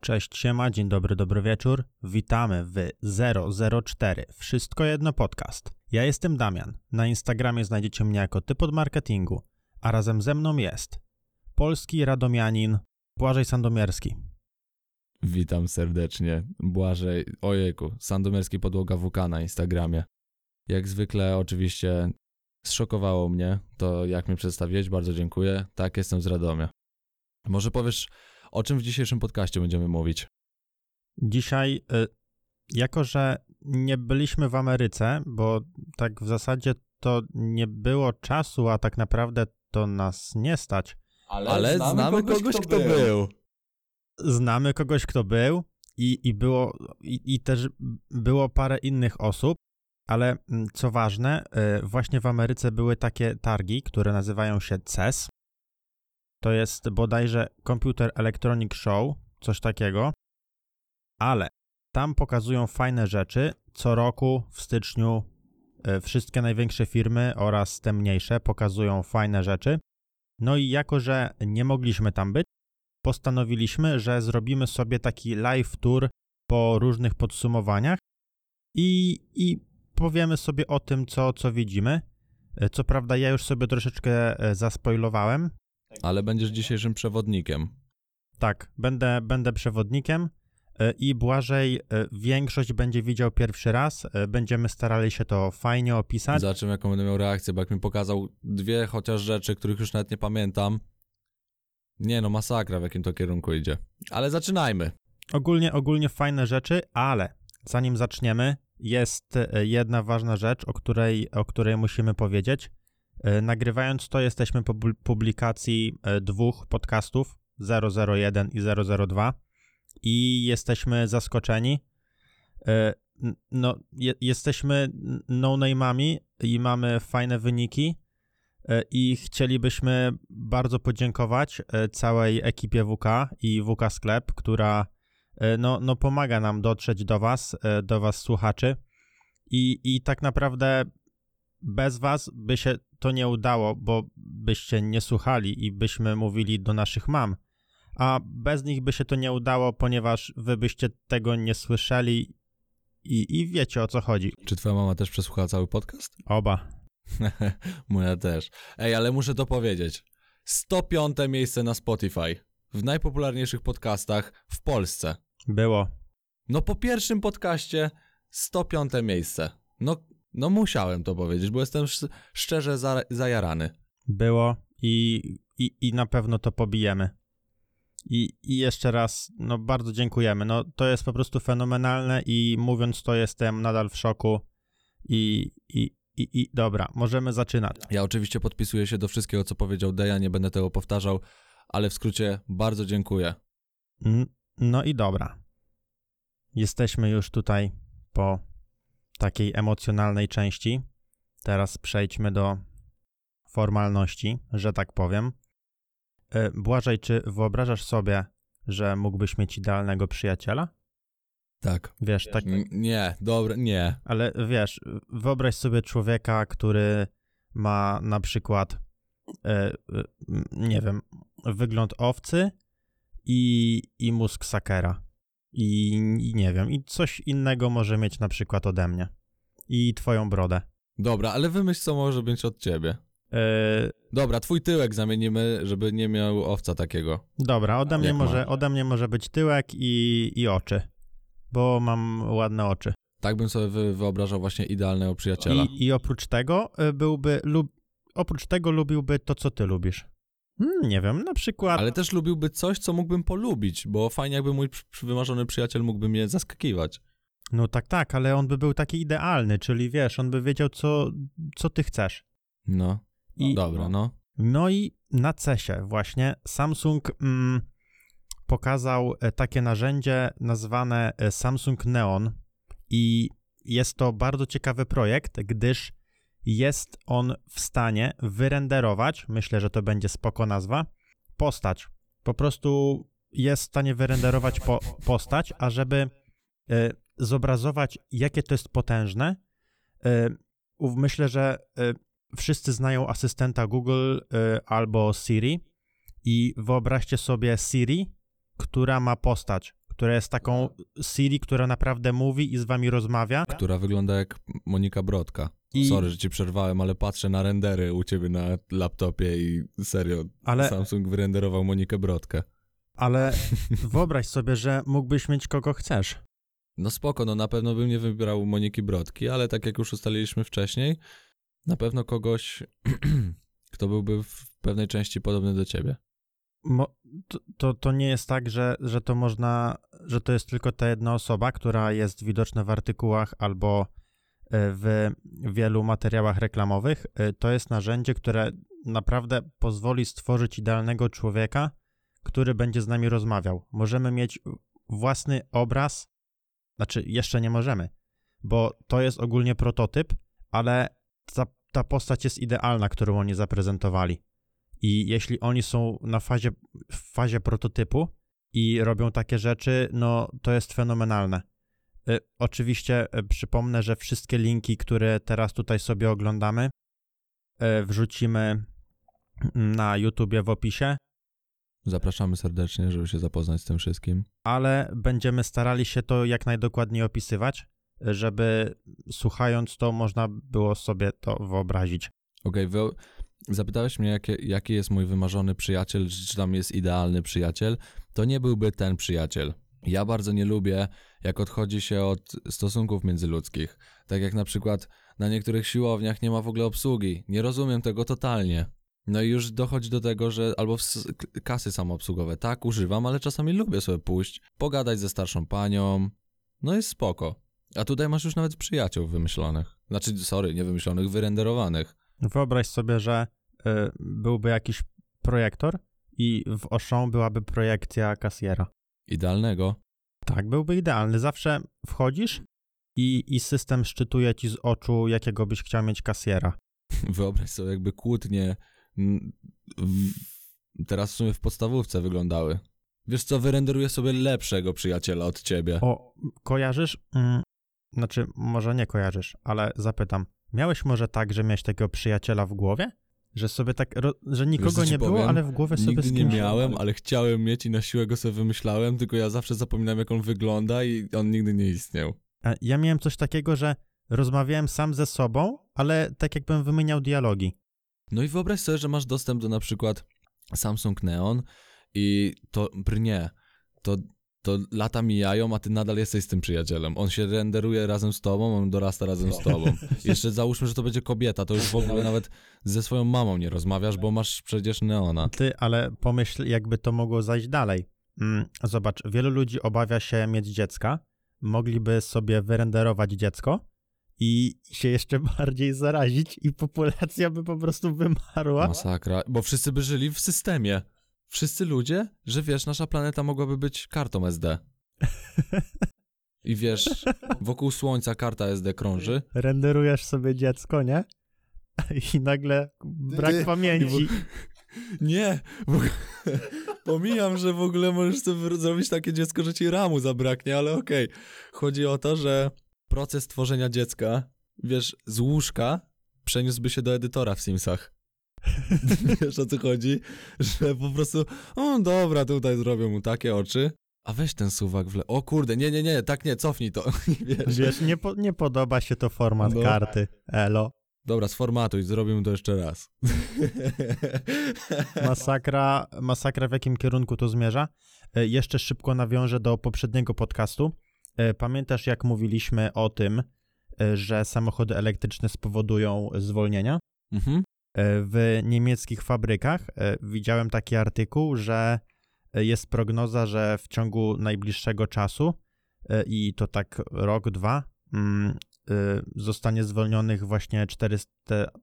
Cześć, siema, dzień dobry, dobry wieczór. Witamy w 004 Wszystko Jedno Podcast. Ja jestem Damian. Na Instagramie znajdziecie mnie jako typ od marketingu, a razem ze mną jest polski radomianin Błażej Sandomierski. Witam serdecznie. Błażej, ojejku, Sandomierski podłoga WK na Instagramie. Jak zwykle oczywiście zszokowało mnie to, jak mnie przedstawiłeś, bardzo dziękuję. Tak, jestem z Radomia. Może powiesz, o czym w dzisiejszym podcaście będziemy mówić? Dzisiaj, y, jako że nie byliśmy w Ameryce, bo tak w zasadzie to nie było czasu, a tak naprawdę to nas nie stać. Ale, Ale znamy, znamy, kogoś, kogoś kto, był. był. Znamy kogoś, kto był i, i było, i, i też było parę innych osób, ale mm, co ważne, y, właśnie w Ameryce były takie targi, które nazywają się CES, to jest bodajże Computer Electronic Show, coś takiego, ale tam pokazują fajne rzeczy. Co roku w styczniu e, wszystkie największe firmy oraz te mniejsze pokazują fajne rzeczy. No i jako, że nie mogliśmy tam być, postanowiliśmy, że zrobimy sobie taki live tour po różnych podsumowaniach i, i powiemy sobie o tym, co, co widzimy. E, co prawda, ja już sobie troszeczkę e, zaspoilowałem, ale będziesz dzisiejszym przewodnikiem. Tak, będę, będę przewodnikiem e, i Błażej e, większość będzie widział pierwszy raz. E, będziemy starali się to fajnie opisać. Zobaczymy, jaką będę miał reakcję, bo jak mi pokazał dwie chociaż rzeczy, których już nawet nie pamiętam. Nie no, masakra w jakim to kierunku idzie. Ale zaczynajmy. Ogólnie, ogólnie fajne rzeczy, ale zanim zaczniemy, jest jedna ważna rzecz, o której, o której musimy powiedzieć. E, nagrywając to, jesteśmy po publikacji e, dwóch podcastów 001 i 002 i jesteśmy zaskoczeni. E, no, je, jesteśmy no-name'ami i mamy fajne wyniki i chcielibyśmy bardzo podziękować całej ekipie WK i WK Sklep, która no, no pomaga nam dotrzeć do Was, do Was słuchaczy. I, I tak naprawdę bez Was by się to nie udało, bo byście nie słuchali i byśmy mówili do naszych mam. A bez nich by się to nie udało, ponieważ wy byście tego nie słyszeli i, i wiecie o co chodzi. Czy twoja mama też przesłuchała cały podcast? Oba. Moja też. Ej, ale muszę to powiedzieć. 105 miejsce na Spotify. W najpopularniejszych podcastach w Polsce. Było. No po pierwszym podcaście 105 miejsce. No no musiałem to powiedzieć, bo jestem szczerze za, zajarany. Było i, i, i na pewno to pobijemy. I, I jeszcze raz, no bardzo dziękujemy. No to jest po prostu fenomenalne i mówiąc to jestem nadal w szoku i, i, i, i dobra, możemy zaczynać. Ja oczywiście podpisuję się do wszystkiego, co powiedział Deja, nie będę tego powtarzał, ale w skrócie bardzo dziękuję. No i dobra. Jesteśmy już tutaj po takiej emocjonalnej części. Teraz przejdźmy do formalności, że tak powiem. E, Błażej, czy wyobrażasz sobie, że mógłbyś mieć idealnego przyjaciela? Tak. Wiesz, tak. nie, dobra, nie. Ale wiesz, wyobraź sobie człowieka, który ma na przykład, e, nie wiem, wygląd owcy i, i mózg sakera i, i nie wiem, i coś innego może mieć na przykład ode mnie. I twoją brodę. Dobra, ale wymyśl, co może być od ciebie. Yy... Dobra, twój tyłek zamienimy, żeby nie miał owca takiego. Dobra, ode mnie, może, ode mnie może być tyłek i, i oczy, bo mam ładne oczy. Tak bym sobie wyobrażał właśnie idealnego przyjaciela. I, i oprócz tego y, byłby, lub, oprócz tego lubiłby to, co ty lubisz. Hmm, nie wiem, na przykład. Ale też lubiłby coś, co mógłbym polubić, bo fajnie jakby mój wymarzony przyjaciel mógłby mnie zaskakiwać. No tak, tak, ale on by był taki idealny, czyli wiesz, on by wiedział, co, co ty chcesz. No, I, dobra, no. No i na CESie właśnie Samsung mm, pokazał e, takie narzędzie nazwane e, Samsung Neon i jest to bardzo ciekawy projekt, gdyż jest on w stanie wyrenderować, myślę, że to będzie spoko nazwa, postać. Po prostu jest w stanie wyrenderować po, postać, a żeby y, zobrazować, jakie to jest potężne, y, myślę, że y, wszyscy znają asystenta Google albo Siri i wyobraźcie sobie Siri, która ma postać, która jest taką Siri, która naprawdę mówi i z wami rozmawia. Która wygląda jak Monika Brodka. I- Sorry, że ci przerwałem, ale patrzę na rendery u ciebie na laptopie i serio, Ale, Samsung wyrenderował Monikę Brodkę. ale wyobraź sobie, że mógłbyś mieć kogo chcesz. No spoko, no na pewno bym nie wybrał Moniki Brodki, ale tak jak już ustaliliśmy wcześniej, na pewno kogoś, kto byłby w pewnej części podobny do ciebie. Mo, to, to, nie jest tak, że, że to można, że to jest tylko ta jedna osoba, która jest widoczna w artykułach albo w wielu materiałach reklamowych. E, To jest narzędzie, które naprawdę pozwoli stworzyć idealnego człowieka, który będzie z nami rozmawiał. Możemy mieć własny obraz, znaczy jeszcze nie możemy, bo to jest ogólnie prototyp, ale ta, ta postać jest idealna, którą oni zaprezentowali. I jeśli oni są na fazie, w fazie prototypu i robią takie rzeczy, no to jest fenomenalne. Y, oczywiście y, przypomnę, że wszystkie linki, które teraz tutaj sobie oglądamy, y, wrzucimy na YouTubie w opisie, Zapraszamy serdecznie, żeby się zapoznać z tym wszystkim. ale będziemy starali się to jak najdokładniej opisywać, żeby słuchając to można było sobie to wyobrazić. Okej, wyo- zapytałeś mnie, jakie, jaki jest mój wymarzony przyjaciel, czy tam jest idealny przyjaciel. To nie byłby ten przyjaciel. Ja bardzo nie lubię, jak odchodzi się od stosunków międzyludzkich. Tak jak na przykład na niektórych siłowniach nie ma w ogóle obsługi. Nie rozumiem tego totalnie. No i już dochodzi do tego, że albo kasy samoobsługowe. Tak, używam, ale czasami lubię sobie pójść, pogadać ze starszą panią. No jest spoko. A tutaj masz już nawet przyjaciół wymyślonych. Znaczy, sorry, nie wymyślonych, wyrenderowanych. Wyobraź sobie, że y, byłby jakiś projektor i w Auchan byłaby projekcja kasjera. Idealnego. Tak, byłby idealny. Zawsze wchodzisz i, i system szczytuje ci z oczu, jakiego byś chciał mieć kasjera. Wyobraź sobie, jakby kłótnie w, teraz w sumie w podstawówce wyglądały. Wiesz co, wyrenderuję sobie lepszego przyjaciela od ciebie. O, kojarzysz? Mm, znaczy, może nie kojarzysz, ale zapytam. Miałeś może tak, że miałeś takiego przyjaciela w głowie? Że sobie tak, że Wiesz, nikogo ci nie było, powiem? ale w głowie sobie Nigdy nie miałem, ale chciałem mieć i na siłę go sobie wymyślałem, tylko ja zawsze zapominam jak on wygląda i on nigdy nie istniał. E, Ja miałem coś takiego, że rozmawiałem sam ze sobą, ale tak jakbym wymieniał dialogi. No i wyobraź sobie, że masz dostęp do na przykład Samsung Neon i to brnie. To, to lata mijają, a ty nadal jesteś z tym przyjacielem. On się renderuje razem z tobą, on dorasta razem z tobą. Jeszcze załóżmy, że to będzie kobieta, to już w ogóle nawet ze swoją mamą nie rozmawiasz, bo masz przecież Neona. Ty, ale pomyśl, jakby to mogło zajść dalej. Mm, zobacz, wielu ludzi obawia się mieć dziecka, mogliby sobie wyrenderować dziecko i się jeszcze bardziej zarazić i populacja by po prostu wymarła. Masakra, bo wszyscy by żyli w systemie. Wszyscy ludzie, że wiesz, nasza planeta mogłaby być kartą SD. I wiesz, wokół Słońca karta SD krąży. Renderujesz sobie dziecko, nie? I nagle brak Ty- pamięci. Nie, w ogóle, pomijam, że w ogóle możesz sobie zrobić takie dziecko, że ci ramu zabraknie, ale okej. Chodzi o to, że proces tworzenia dziecka, wiesz, z łóżka przeniósłby się do edytora w Simsach. wiesz o co chodzi? Że po prostu, o dobra, tutaj zrobię mu takie oczy, a weź ten suwak w le... O kurde, nie, nie, nie, tak nie, cofnij to. wiesz. Wiesz, nie, po, nie podoba się to format No. karty. Elo. Dobra, sformatuj, zrobimy to jeszcze raz. Masakra, masakra w jakim kierunku to zmierza. E, Jeszcze szybko nawiążę do poprzedniego podcastu. E, Pamiętasz, jak mówiliśmy o tym, e, że samochody elektryczne spowodują zwolnienia? mhm. E, W niemieckich fabrykach e, widziałem taki artykuł, że e, jest prognoza, że w ciągu najbliższego czasu i to tak rok, dwa, mm, zostanie zwolnionych właśnie 400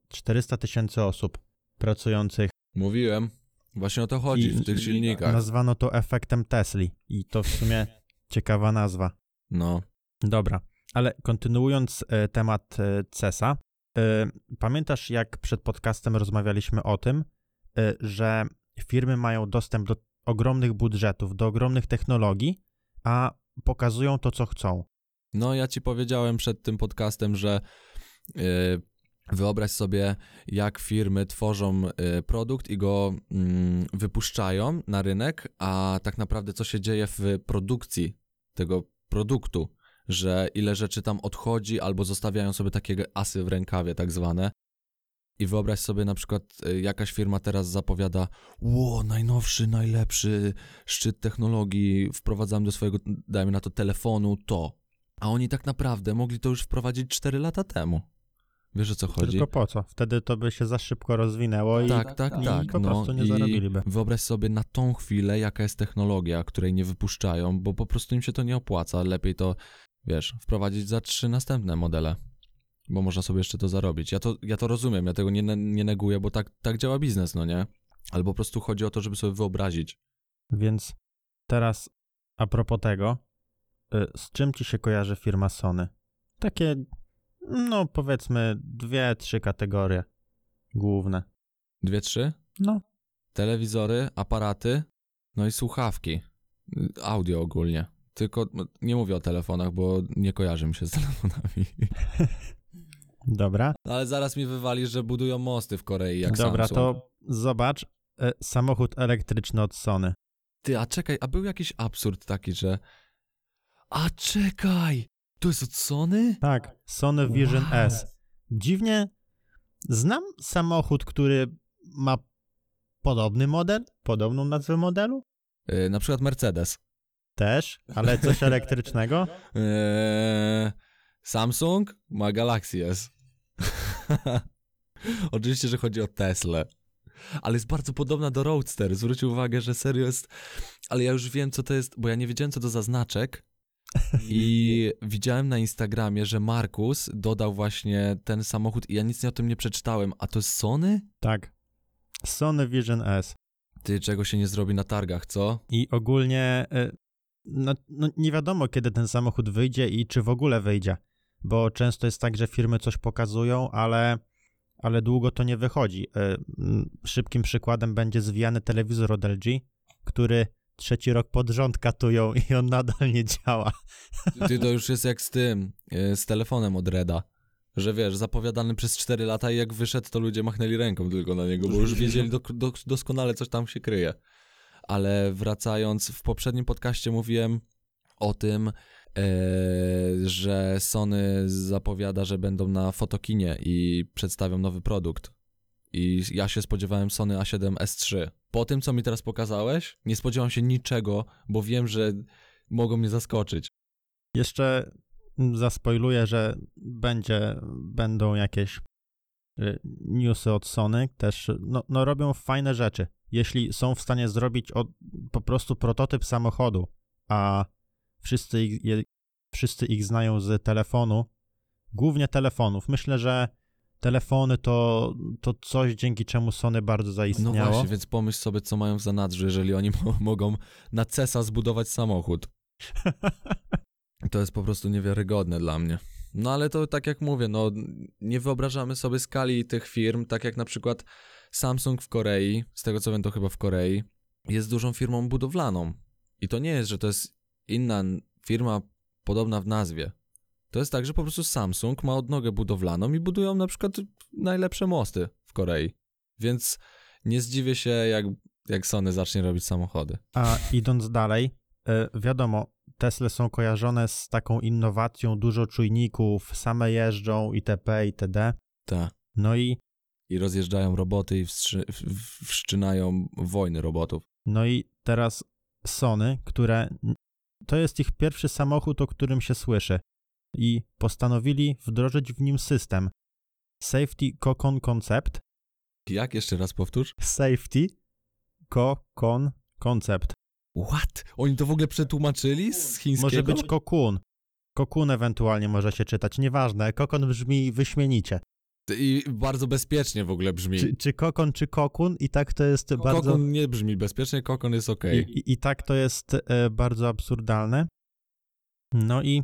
400 tysięcy osób pracujących Mówiłem. Właśnie o to chodzi w tych silnikach. Nazwano to efektem Tesli i to w sumie ciekawa nazwa. No. Dobra, ale kontynuując temat CESA, pamiętasz jak przed podcastem rozmawialiśmy o tym, e, że firmy mają dostęp do ogromnych budżetów, do ogromnych technologii, a pokazują to, co chcą. No, ja ci powiedziałem przed tym podcastem, że yy, wyobraź sobie, jak firmy tworzą produkt i go mm, wypuszczają na rynek, a tak naprawdę co się dzieje w produkcji tego produktu, że ile rzeczy tam odchodzi albo zostawiają sobie takie asy w rękawie tak zwane. I wyobraź sobie na przykład y, jakaś firma teraz zapowiada ło, najnowszy, najlepszy szczyt technologii, wprowadzam do swojego, dajmy na to, telefonu to. A oni tak naprawdę mogli to już wprowadzić 4 lata temu. Wiesz o co chodzi? Tylko po co? Wtedy to by się za szybko rozwinęło i tak, tak, i tak. po no, prostu nie i zarobiliby. Wyobraź sobie na tą chwilę, jaka jest technologia, której nie wypuszczają, bo po prostu im się to nie opłaca. Lepiej to, wiesz, wprowadzić za trzy następne modele, bo można sobie jeszcze to zarobić. Ja to, ja to rozumiem, ja tego nie, nie neguję, bo tak, tak działa biznes, no nie? Ale po prostu chodzi o to, żeby sobie wyobrazić. Więc teraz a propos tego, y, z czym ci się kojarzy firma Sony? Takie, no powiedzmy, dwie, trzy kategorie główne. Dwie, trzy? No, Telewizory, aparaty, no i słuchawki. Audio ogólnie. Tylko no, nie mówię o telefonach, bo nie kojarzy mi się z telefonami. dobra. No ale zaraz mi wywali, że budują mosty w Korei jak Dobra, Samsung. to zobacz, y, samochód elektryczny od Sony. Ty, a czekaj, a był jakiś absurd taki, że... A czekaj! To jest od Sony? Tak, Sony Vision Wow. S. Dziwnie, znam samochód, który ma podobny model, podobną nazwę modelu? Yy, na przykład Mercedes. Też, ale coś elektrycznego? Eee, Samsung ma Galaxy S. Oczywiście, że chodzi o Teslę. Ale jest bardzo podobna do Roadster. Zwróć uwagę, że serio jest... Ale ja już wiem, co to jest, bo ja nie wiedziałem, co to za znaczek. I widziałem na Instagramie, że Markus dodał właśnie ten samochód i ja nic o tym nie przeczytałem. A to jest Sony? Tak. Sony Vision S. Ty, czego się nie zrobi na targach, co? I ogólnie y, no, no nie wiadomo, kiedy ten samochód wyjdzie i czy w ogóle wyjdzie, bo często jest tak, że firmy coś pokazują, ale, ale długo to nie wychodzi. Mm, Szybkim przykładem będzie zwijany telewizor od LG, który trzeci rok pod rząd katują i on nadal nie działa. Ty, to już jest jak z tym, e, z telefonem od Reda. Że wiesz, zapowiadany przez 4 lata i jak wyszedł, to ludzie machnęli ręką tylko na niego, bo już wiedzieli do, do, doskonale, coś tam się kryje. Ale wracając, w poprzednim podcaście mówiłem o tym, e, że Sony zapowiada, że będą na fotokinie i przedstawią nowy produkt. I ja się spodziewałem Sony A7 S3. Po tym, co mi teraz pokazałeś, nie spodziewam się niczego, bo wiem, że mogą mnie zaskoczyć. Jeszcze zaspoiluję, że będzie, będą jakieś y, newsy od Sony, też no, no robią fajne rzeczy. Jeśli są w stanie zrobić od, po prostu prototyp samochodu, a wszyscy ich, je, wszyscy ich znają z telefonu, głównie telefonów. Myślę, że telefony to, to coś, dzięki czemu Sony bardzo No zaistniało. właśnie, więc pomyśl sobie, co mają w zanadrzu, jeżeli oni mo- mogą na CESA zbudować samochód. To jest po prostu niewiarygodne dla mnie. No ale to tak jak mówię, no nie wyobrażamy sobie skali tych firm, tak jak na przykład Samsung w Korei, z tego co wiem to chyba w Korei, jest dużą firmą budowlaną. I to nie jest, że to jest inna firma podobna w nazwie. To jest tak, że po prostu Samsung ma odnogę budowlaną i budują na przykład najlepsze mosty w Korei. Więc nie zdziwię się, jak, jak Sony zacznie robić samochody. A idąc dalej, y, wiadomo, Tesla są kojarzone z taką innowacją, dużo czujników, same jeżdżą itp. itd. Tak. No i, I rozjeżdżają roboty i wstrzy- wszczynają wojny robotów. no i teraz Sony, które to jest ich pierwszy samochód, o którym się słyszy i postanowili wdrożyć w nim system Safety Cocon Concept, Jak? Jeszcze raz powtórz? Safety Cocon Concept. What? Oni to w ogóle przetłumaczyli z chińskiego? Może być kokun. Kokun ewentualnie może się czytać, nieważne. Kokon brzmi wyśmienicie. I bardzo bezpiecznie w ogóle brzmi. Czy, czy kokon, czy kokun i tak to jest bardzo... Kokon nie brzmi bezpiecznie, kokon jest ok. I, i, I tak to jest e, bardzo absurdalne. No i,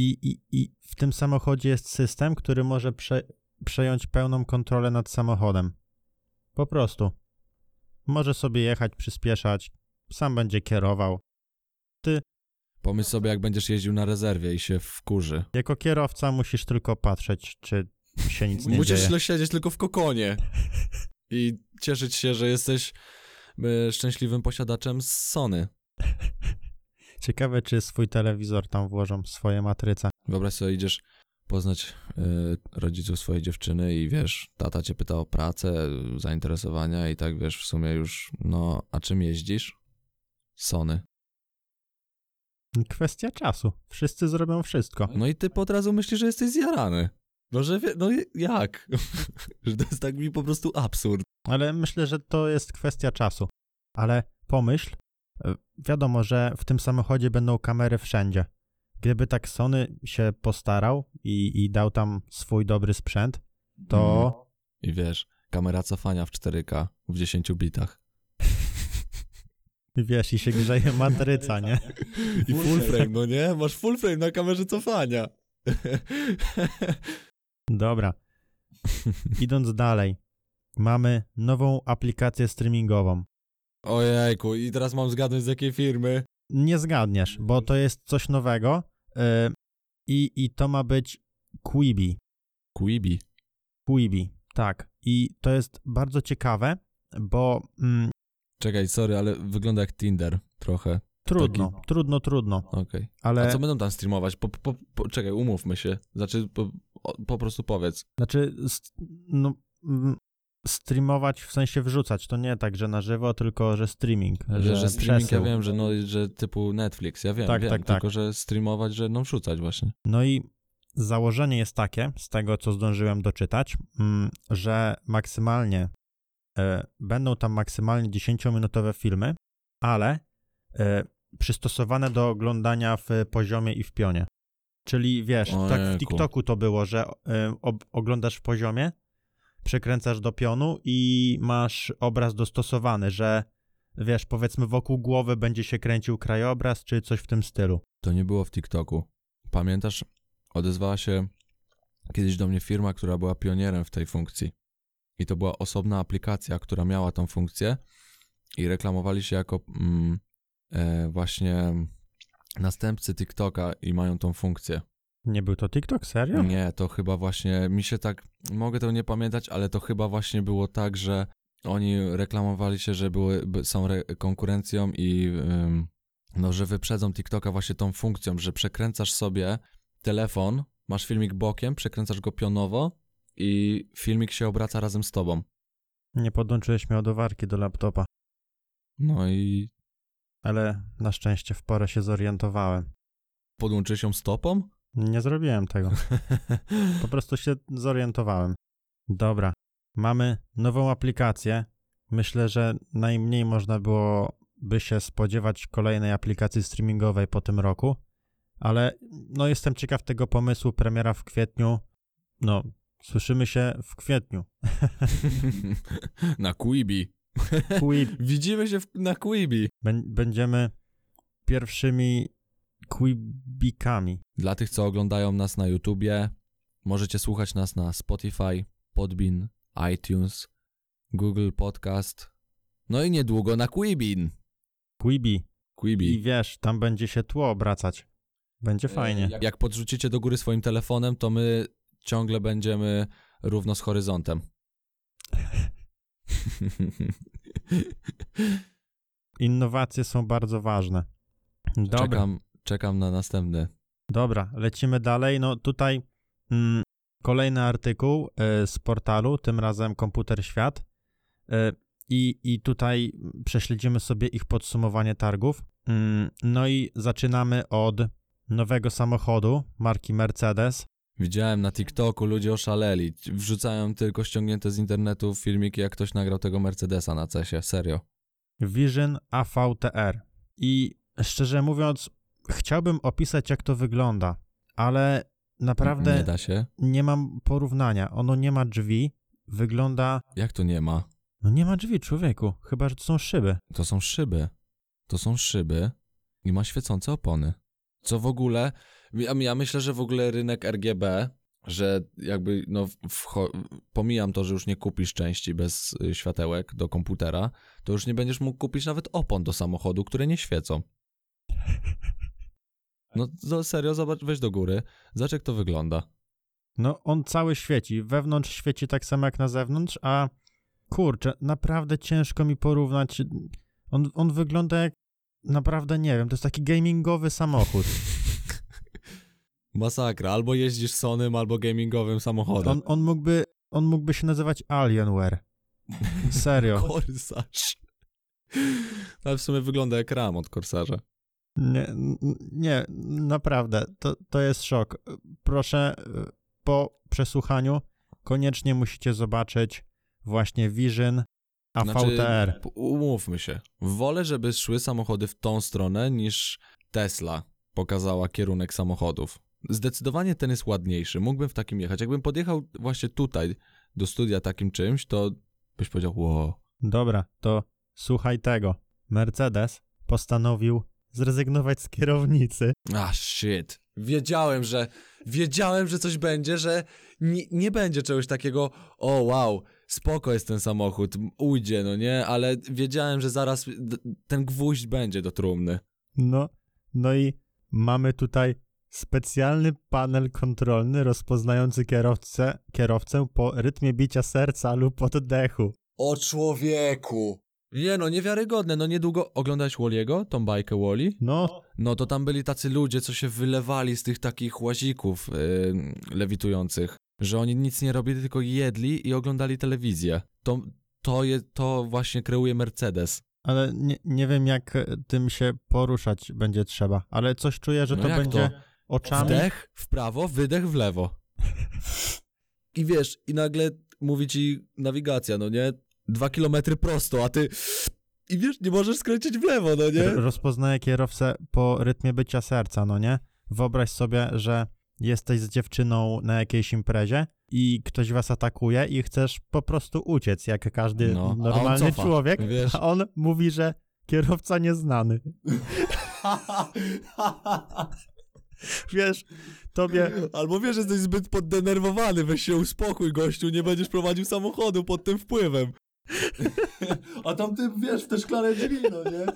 i, i, w tym samochodzie jest system, który może prze, przejąć pełną kontrolę nad samochodem. Po prostu. Może sobie jechać, przyspieszać, sam będzie kierował. Pomyśl sobie, jak będziesz jeździł na rezerwie i się wkurzy. Jako kierowca musisz tylko patrzeć, czy się nic nie Musisz dzieje. siedzieć tylko w kokonie i cieszyć się, że jesteś e, szczęśliwym posiadaczem Sony. Ciekawe, czy swój telewizor tam włożą, swoje matryce. Wyobraź sobie, idziesz poznać y, rodziców swojej dziewczyny i wiesz, tata cię pyta o pracę, zainteresowania i tak wiesz, w sumie już, no, a czym jeździsz? Sony. Kwestia czasu. Wszyscy zrobią wszystko. No i ty od razu myślisz, że jesteś zjarany. No, że wie, no jak? że to jest tak mi po prostu absurd. Ale myślę, że to jest kwestia czasu. Ale pomyśl, e, wiadomo, że w tym samochodzie będą kamery wszędzie. Gdyby tak Sony się postarał i, i dał tam swój dobry sprzęt, to I wiesz, kamera cofania w 4K w 10 bitach. wiesz, i się grzeje matryca, nie? I full frame, no nie? Masz full frame na kamerze cofania. Dobra. Idąc dalej, mamy nową aplikację streamingową. Ojejku, i teraz mam zgadnąć z jakiej firmy. Nie zgadniesz, bo to jest coś nowego yy, i, i to ma być Quibi. Quibi. Quibi, tak. I to jest bardzo ciekawe, bo mm, Czekaj, sorry, ale wygląda jak Tinder trochę. trudno, trudno, trudno, Okej. ale... A co będą tam streamować? Po, po, po, czekaj, umówmy się. Znaczy, po, po prostu powiedz. Znaczy, no, mm, streamować w sensie wrzucać, to nie tak, że na żywo, tylko że streaming. Że, że streaming, przesył. ja wiem, że, no, że typu Netflix, ja wiem, Tak, wiem, tak, tak. tylko że streamować, że no wrzucać właśnie. No i założenie jest takie, z tego co zdążyłem doczytać, mm, że maksymalnie e, będą tam maksymalnie 10-minutowe filmy, ale e, przystosowane do oglądania w poziomie i w pionie. Czyli wiesz, tak w Ojejku. TikToku to było, że e, ob, oglądasz w poziomie, przekręcasz do pionu i masz obraz dostosowany, że wiesz, powiedzmy wokół głowy będzie się kręcił krajobraz czy coś w tym stylu. To nie było w TikToku. Pamiętasz, odezwała się kiedyś do mnie firma, która była pionierem w tej funkcji. I to była osobna aplikacja, która miała tą funkcję i reklamowali się jako mm, e, właśnie następcy TikToka i mają tą funkcję. Nie był to TikTok, serio? Nie, to chyba właśnie, mi się tak, mogę tego nie pamiętać, ale to chyba właśnie było tak, że oni reklamowali się, że były, by, są re, konkurencją i ym, no, że wyprzedzą TikToka właśnie tą funkcją, że przekręcasz sobie telefon, masz filmik bokiem, przekręcasz go pionowo i filmik się obraca razem z tobą. Nie podłączyłeś mnie ładowarki do laptopa, No i ale na szczęście w porę się zorientowałem. podłączyłeś ją stopą? Nie zrobiłem tego. Po prostu się zorientowałem. Dobra, mamy nową aplikację. Myślę, że najmniej można było by się spodziewać kolejnej aplikacji streamingowej po tym roku, ale no jestem ciekaw tego pomysłu. Premiera w kwietniu. No, słyszymy się w kwietniu. na Quibi. Quib. Widzimy się w, na Quibi. Bę- Będziemy pierwszymi quibikami. Dla tych, co oglądają nas na YouTubie, możecie słuchać nas na Spotify, Podbean, iTunes, Google Podcast, no i niedługo na Quibin. Quibi. I Quibi. wiesz, tam będzie się tło obracać. Będzie fajnie. Jak, jak podrzucicie do góry swoim telefonem, to my ciągle będziemy równo z horyzontem. Innowacje są bardzo ważne. Dobra, czekam, czekam na następny. dobra, lecimy dalej. No tutaj mm, kolejny artykuł y, z portalu, tym razem Komputer Świat. Y, i, I tutaj prześledzimy sobie ich podsumowanie targów. Mm, no i zaczynamy od nowego samochodu marki Mercedes. Widziałem na TikToku, ludzie oszaleli. Wrzucają tylko ściągnięte z internetu filmiki, jak ktoś nagrał tego Mercedesa na cesie. Serio. Vision AVTR. I szczerze mówiąc, chciałbym opisać, jak to wygląda, ale naprawdę Nie da się. nie mam porównania. Ono nie ma drzwi, wygląda. Jak to nie ma? No nie ma drzwi, człowieku, chyba że to są szyby. To są szyby. To są szyby i ma świecące opony. Co w ogóle, ja, ja myślę, że w ogóle rynek RGB, że jakby, no, pomijam to, że już nie kupisz części bez y, światełek do komputera, to już nie będziesz mógł kupić nawet opon do samochodu, które nie świecą. No, no serio, zobacz, weź do góry, zobacz jak to wygląda. No on cały świeci, wewnątrz świeci tak samo jak na zewnątrz, a kurczę, naprawdę ciężko mi porównać. On, on wygląda jak naprawdę nie wiem, to jest taki gamingowy samochód. Masakra, albo jeździsz Sonym, albo gamingowym samochodem. On, on, mógłby, on mógłby się nazywać Alienware. Serio. Korsarz. Ale w sumie wygląda jak ram od korsarza. Nie, nie, naprawdę, to, to jest szok. Proszę, y, po przesłuchaniu koniecznie musicie zobaczyć właśnie Vision AVTR. Znaczy, umówmy się. Wolę, żeby szły samochody w tą stronę, niż Tesla pokazała kierunek samochodów. Zdecydowanie ten jest ładniejszy. Mógłbym w takim jechać. Jakbym podjechał właśnie tutaj do studia takim czymś, to byś powiedział, wow. Dobra, to słuchaj tego. Mercedes postanowił zrezygnować z kierownicy. Ah, shit. Wiedziałem, że wiedziałem, że coś będzie, że nie, nie będzie czegoś takiego, o wow, spoko jest ten samochód, ujdzie, no nie, ale wiedziałem, że zaraz ten gwóźdź będzie do trumny. No, no i mamy tutaj specjalny panel kontrolny rozpoznający kierowcę, kierowcę po rytmie bicia serca lub oddechu. O człowieku! Nie no, niewiarygodne, no niedługo oglądałeś Walliego, tą bajkę Wally? No, No to tam byli tacy ludzie, co się wylewali z tych takich łazików yy, lewitujących, że oni nic nie robili, tylko jedli i oglądali telewizję. To, to, je, to właśnie kreuje Mercedes. ale nie, nie wiem jak e, tym się poruszać będzie trzeba, ale coś czuję, że No to będzie to? Oczami. Wdech w prawo, wydech w lewo. I wiesz, i nagle mówi ci nawigacja, no nie? Dwa kilometry prosto, a ty... I wiesz, nie możesz skręcić w lewo, no nie? Rozpoznaje kierowcę po rytmie bycia serca, no nie? Wyobraź sobie, że jesteś z dziewczyną na jakiejś imprezie i ktoś was atakuje i chcesz po prostu uciec, jak każdy No, a normalny cofa, człowiek, wiesz. a on mówi, że kierowca nieznany. Wiesz, tobie Albo wiesz, że jesteś zbyt poddenerwowany, weź się uspokój, gościu, nie będziesz prowadził samochodu pod tym wpływem. A tam ty, wiesz, w te szklane drzwi, no nie?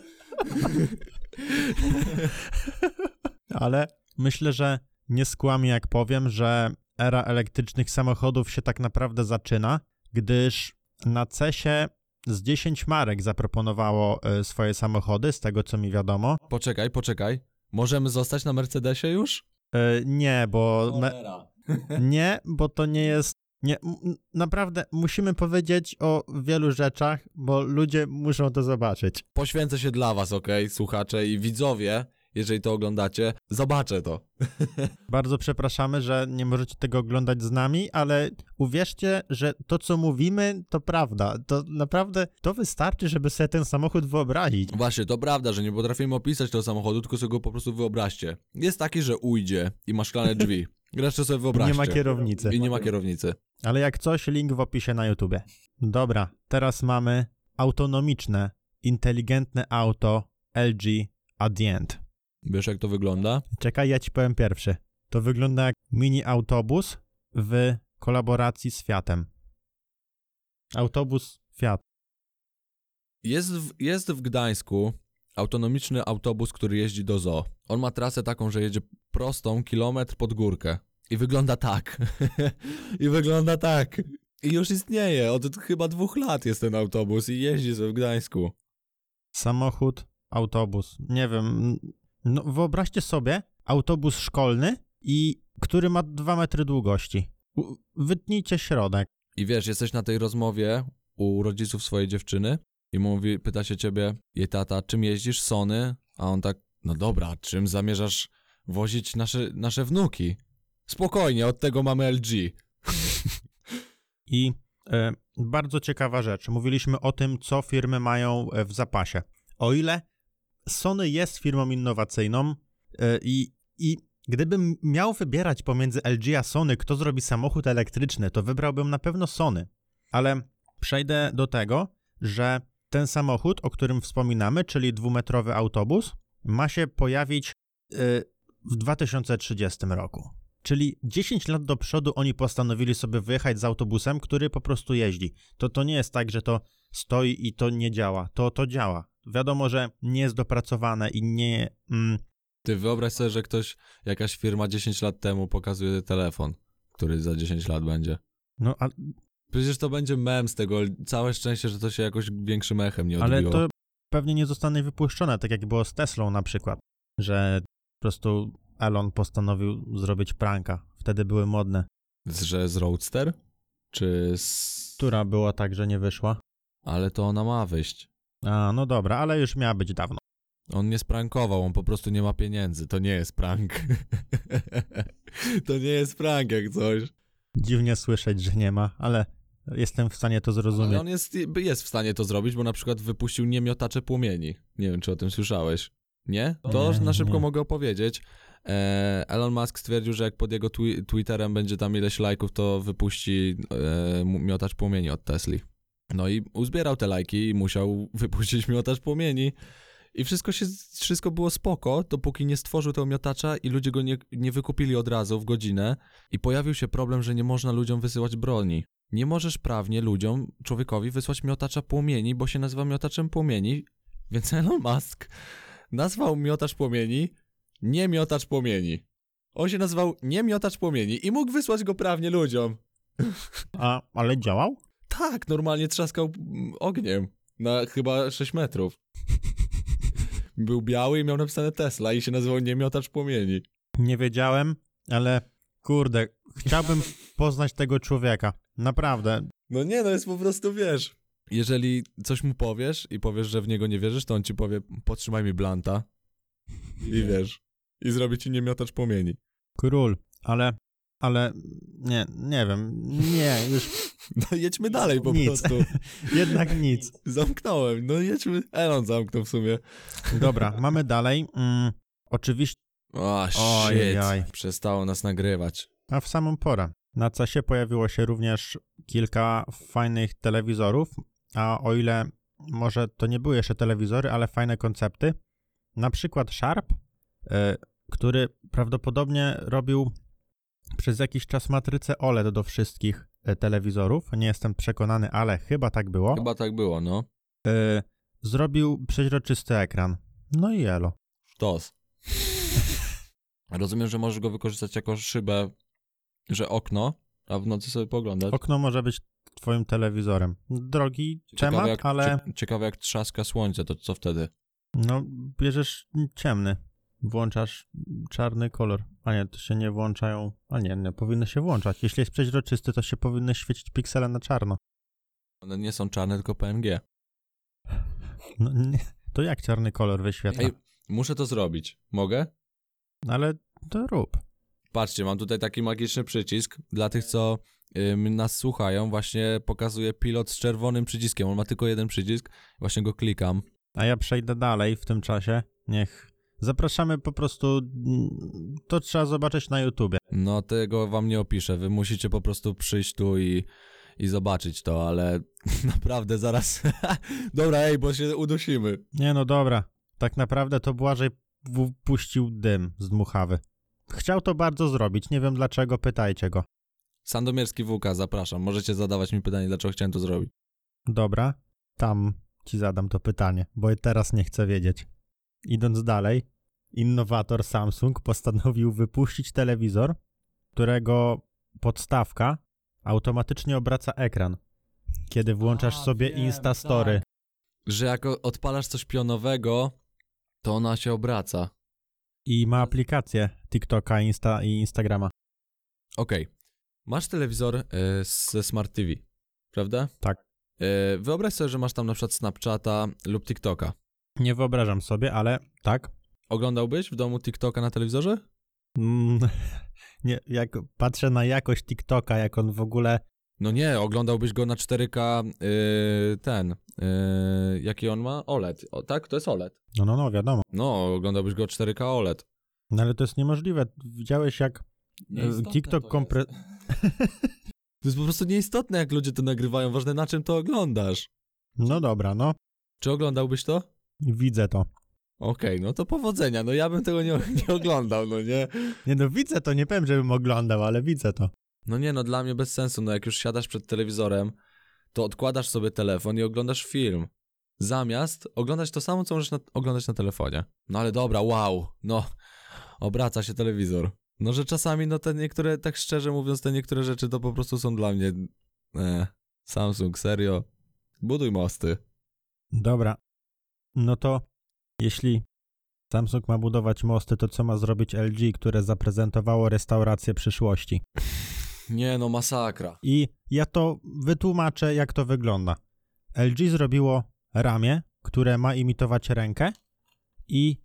Ale myślę, że nie skłamię, jak powiem, że era elektrycznych samochodów się tak naprawdę zaczyna, gdyż na CESie z 10 marek zaproponowało e, swoje samochody, z tego co mi wiadomo. Poczekaj, poczekaj. Możemy zostać na Mercedesie już? E, Nie, bo me, Cholera. nie, bo to nie jest. Nie, m- naprawdę musimy powiedzieć o wielu rzeczach, bo ludzie muszą to zobaczyć. Poświęcę się dla was, okej, słuchacze i widzowie, jeżeli to oglądacie, zobaczę to. Bardzo przepraszamy, że nie możecie tego oglądać z nami, ale uwierzcie, że to, co mówimy, to prawda. To naprawdę to wystarczy, żeby sobie ten samochód wyobrazić. Właśnie, to prawda, że nie potrafimy opisać tego samochodu, tylko sobie go po prostu wyobraźcie. Jest taki, że ujdzie i ma szklane drzwi. Resztę sobie wyobraźcie. Nie ma kierownicy. I nie ma kierownicy. Ale jak coś, link w opisie na YouTubie. Dobra, teraz mamy autonomiczne, inteligentne auto LG Adient. Wiesz, jak to wygląda? Czekaj, ja ci powiem pierwszy. To wygląda jak mini autobus w kolaboracji z Fiatem. Autobus Fiat. Jest w, jest w Gdańsku autonomiczny autobus, który jeździ do zoo. On ma trasę taką, że jedzie prostą kilometr pod górkę. I wygląda tak. I wygląda tak. I już istnieje. Od chyba dwóch lat jest ten autobus i jeździ w Gdańsku. samochód, autobus. Nie wiem. No, wyobraźcie sobie autobus szkolny, i który ma 2 metry długości. U- Wytnijcie środek. I wiesz, jesteś na tej rozmowie u rodziców swojej dziewczyny i mówi, pyta się ciebie, jej tata, czym jeździsz, Sony? A on tak, no dobra, czym zamierzasz wozić nasze, nasze wnuki? Spokojnie, od tego mamy LG. I e, bardzo ciekawa rzecz. Mówiliśmy o tym, co firmy mają e, w zapasie. O ile Sony jest firmą innowacyjną e, i, i gdybym miał wybierać pomiędzy LG a Sony, kto zrobi samochód elektryczny, to wybrałbym na pewno Sony. Ale przejdę do tego, że ten samochód, o którym wspominamy, czyli dwumetrowy autobus, ma się pojawić e, w 2030 roku. Czyli 10 lat do przodu oni postanowili sobie wyjechać z autobusem, który po prostu jeździ. To to nie jest tak, że to stoi i to nie działa. To to działa. Wiadomo, że nie jest dopracowane i nie. Mm, Ty wyobraź sobie, że ktoś, jakaś firma 10 lat temu pokazuje telefon, który za 10 lat będzie. no, a, Przecież to będzie mem z tego, całe szczęście, że to się jakoś większym echem nie ale odbiło. to pewnie nie zostanie wypuszczone, tak jak było z Teslą na przykład, że po prostu Elon postanowił zrobić pranka. Wtedy były modne. Z- Że z Roadster? Czy z... Która była tak, że nie wyszła. Ale to ona ma wyjść. A, no dobra, ale już miała być dawno. On nie sprankował, on po prostu nie ma pieniędzy. To nie jest prank. to nie jest prank jak coś. Dziwnie słyszeć, że nie ma, ale jestem w stanie to Ale zrozumieć. on jest, jest w stanie to zrobić, bo na przykład wypuścił niemiotacze płomieni. Nie wiem, czy o tym słyszałeś. Nie? To Nie, na szybko nie. mogę opowiedzieć. E, Elon Musk stwierdził, że jak pod jego twi- Twitterem będzie tam ileś lajków, to wypuści e, miotacz płomieni od Tesli. No i uzbierał te lajki i musiał wypuścić miotacz płomieni. I wszystko, się, wszystko było spoko, dopóki nie stworzył tego miotacza i ludzie go nie, nie wykupili od razu w godzinę. I pojawił się problem, że nie można ludziom wysyłać broni. Nie możesz prawnie ludziom, człowiekowi wysłać miotacza płomieni, bo się nazywa miotaczem płomieni, więc Elon Musk nazwał miotacz płomieni nie miotacz płomieni. On się nazywał nie miotacz płomieni i mógł wysłać go prawnie ludziom. A, ale działał? Tak, normalnie trzaskał mm, ogniem na chyba 6 metrów. Był biały i miał napisane Tesla i się nazywał nie miotacz płomieni. Nie wiedziałem, ale kurde, chciałbym poznać tego człowieka. Naprawdę. No nie, no jest po prostu, wiesz... Jeżeli coś mu powiesz i powiesz, że w niego nie wierzysz, to on ci powie, potrzymaj mi blanta i wiesz, i zrobi ci nie miotacz płomieni. Król, ale, ale nie, nie wiem, nie, już No jedźmy dalej po Nic. prostu. jednak nic. Zamknąłem, no jedźmy. Elon zamknął w sumie. Dobra, mamy dalej. Mm, oczywiście, O, Ojej. shit. Przestało nas nagrywać. a w samą porę. Na CESie pojawiło się również kilka fajnych telewizorów, a o ile może to nie były jeszcze telewizory, ale fajne koncepty. Na przykład Sharp, który prawdopodobnie robił przez jakiś czas matrycę OLED do wszystkich e, telewizorów. Nie jestem przekonany, ale chyba tak było. Chyba tak było, no. E, Zrobił przeźroczysty ekran. No i elo. Sztos. Rozumiem, że możesz go wykorzystać jako szybę, że okno, a w nocy sobie poglądać. Okno może być twoim telewizorem. Drogi Ciekawe temat, jak, ale cie- ciekawe jak trzaska słońce, to co wtedy? no bierzesz ciemny. Włączasz czarny kolor. A nie, to się nie włączają. A nie, nie, powinny się włączać. Jeśli jest przeźroczysty, to się powinny świecić piksele na czarno. One nie są czarne, tylko PNG. No, nie, to jak czarny kolor wyświetla? Ej, muszę to zrobić. Mogę? Ale to rób. Patrzcie, mam tutaj taki magiczny przycisk. Dla tych, co ym, nas słuchają, właśnie pokazuje pilot z czerwonym przyciskiem. On ma tylko jeden przycisk. Właśnie go klikam. A ja przejdę dalej w tym czasie. Niech. Zapraszamy po prostu. mm, To trzeba zobaczyć na YouTubie. No, tego wam nie opiszę. Wy musicie po prostu przyjść tu i, i zobaczyć to, ale naprawdę zaraz. Dobra, ej, bo się udusimy. Nie no dobra. Tak naprawdę to Błażej puścił dym z dmuchawy. Chciał to bardzo zrobić. Nie wiem dlaczego, pytajcie go. Sandomierski WK, zapraszam. Możecie zadawać mi pytanie, dlaczego chciałem to zrobić. Dobra, tam ci zadam to pytanie, bo teraz nie chcę wiedzieć. Idąc dalej, innowator Samsung postanowił wypuścić telewizor, którego podstawka automatycznie obraca ekran. Kiedy włączasz A, sobie wiem, Instastory. tak. Że jak odpalasz coś pionowego, to ona się obraca. I ma aplikację TikToka Insta i Instagrama. Okej. Masz telewizor e, ze Smart TV, prawda? Tak. E, wyobraź sobie, że masz tam na przykład Snapchata lub TikToka. Nie wyobrażam sobie, ale tak. Oglądałbyś w domu TikToka na telewizorze? Mm, nie, jak patrzę na jakość TikToka, jak on w ogóle. No nie, oglądałbyś go na 4K yy, ten. Yy, jaki on ma? OLED. O, tak? To jest OLED. No, no, no, wiadomo. No, oglądałbyś go 4K OLED. No ale to jest niemożliwe. Widziałeś, jak Nieistotne TikTok to kompre... jest. To jest po prostu nieistotne, jak ludzie to nagrywają. Ważne, na czym to oglądasz. No dobra, no. Czy oglądałbyś to? Widzę to. Okej, no to powodzenia. No ja bym tego nie, nie oglądał, no nie? Nie no, widzę to, nie powiem, żebym oglądał, ale widzę to. No nie, no dla mnie bez sensu. No jak już siadasz przed telewizorem, to odkładasz sobie telefon i oglądasz film. Zamiast oglądać to samo, co możesz na, oglądać na telefonie. No ale dobra, wow, no, obraca się telewizor. No, że czasami, no te niektóre, tak szczerze mówiąc, te niektóre rzeczy to po prostu są dla mnie, e, Samsung, serio, buduj mosty. Dobra. No to jeśli Samsung ma budować mosty, to co ma zrobić LG, które zaprezentowało restaurację przyszłości? Nie no, masakra. I ja to wytłumaczę, jak to wygląda. LG zrobiło ramię, które ma imitować rękę i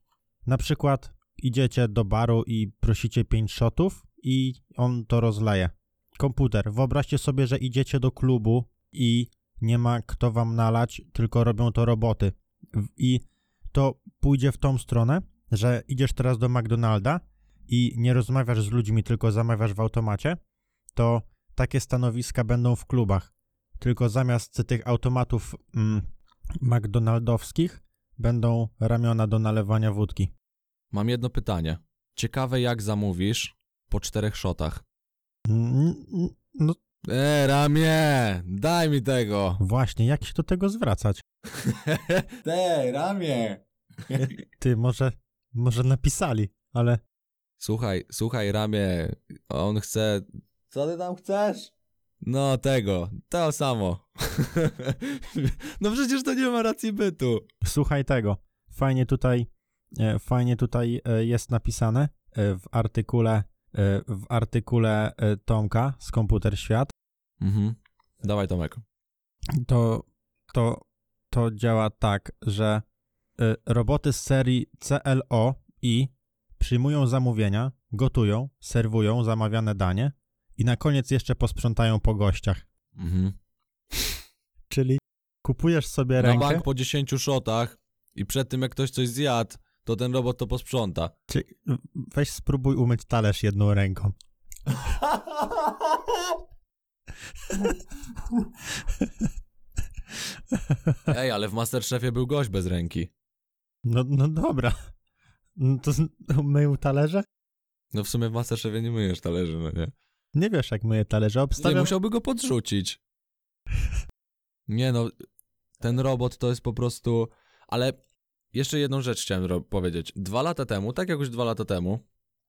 na przykład idziecie do baru i prosicie 5 shotów i on to rozleje. Komputer. Wyobraźcie sobie, że idziecie do klubu i nie ma kto wam nalać, tylko robią to roboty. I to pójdzie w tą stronę, że idziesz teraz do McDonalda i nie rozmawiasz z ludźmi, tylko zamawiasz w automacie, to takie stanowiska będą w klubach. Tylko zamiast tych automatów mm, McDonaldowskich będą ramiona do nalewania wódki. Mam jedno pytanie. Ciekawe jak zamówisz po czterech shotach. Mm, No E, ramię! Daj mi tego! właśnie, jak się do tego zwracać? Te, ramię! Ty, może, może napisali, ale Słuchaj, słuchaj, ramię. On chce. Co ty tam chcesz? No, tego. To samo. no przecież to nie ma racji bytu. słuchaj tego. Fajnie tutaj, e, fajnie tutaj e, jest napisane e, w artykule, w artykule e, Tomka z Komputer Świat. Mhm. Dawaj, Tomek. to, to, to działa tak, że y, roboty z serii CLO i przyjmują zamówienia, gotują, serwują zamawiane danie i na koniec jeszcze posprzątają po gościach. Mhm. Czyli kupujesz sobie Na rękę, bank po 10 shotach i przed tym jak ktoś coś zjadł, to ten robot to posprząta. czy, weź spróbuj umyć talerz jedną ręką. Ej, ale w Masterchefie był gość bez ręki. No, no dobra. No to myją talerze? No w sumie w Masterchefie nie myjesz talerzy, no nie? Nie wiesz, jak myje talerze. Nie, Obstawiam, musiałby go podrzucić. Nie no, ten robot to jest po prostu... Ale jeszcze jedną rzecz chciałem powiedzieć. Dwa lata temu, tak jak już dwa lata temu,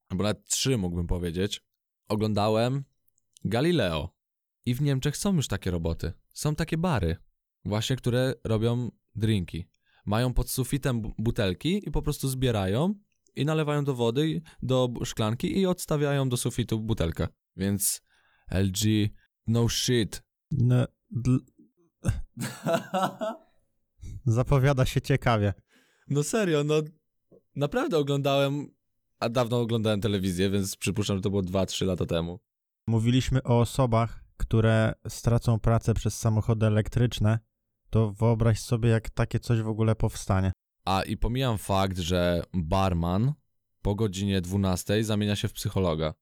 albo nawet trzy mógłbym powiedzieć, oglądałem Galileo. I w Niemczech są już takie roboty. Są takie bary, właśnie, które robią drinki. Mają pod sufitem bu- butelki i po prostu zbierają i nalewają do wody, do szklanki i odstawiają do sufitu butelkę. Więc LG, no shit. No. Zapowiada się ciekawie. No serio, no naprawdę oglądałem, a dawno oglądałem telewizję, więc przypuszczam, że to było 2-3 lata temu. Mówiliśmy o osobach, które stracą pracę przez samochody elektryczne, to wyobraź sobie, jak takie coś w ogóle powstanie. A i pomijam fakt, że barman po godzinie 12 zamienia się w psychologa.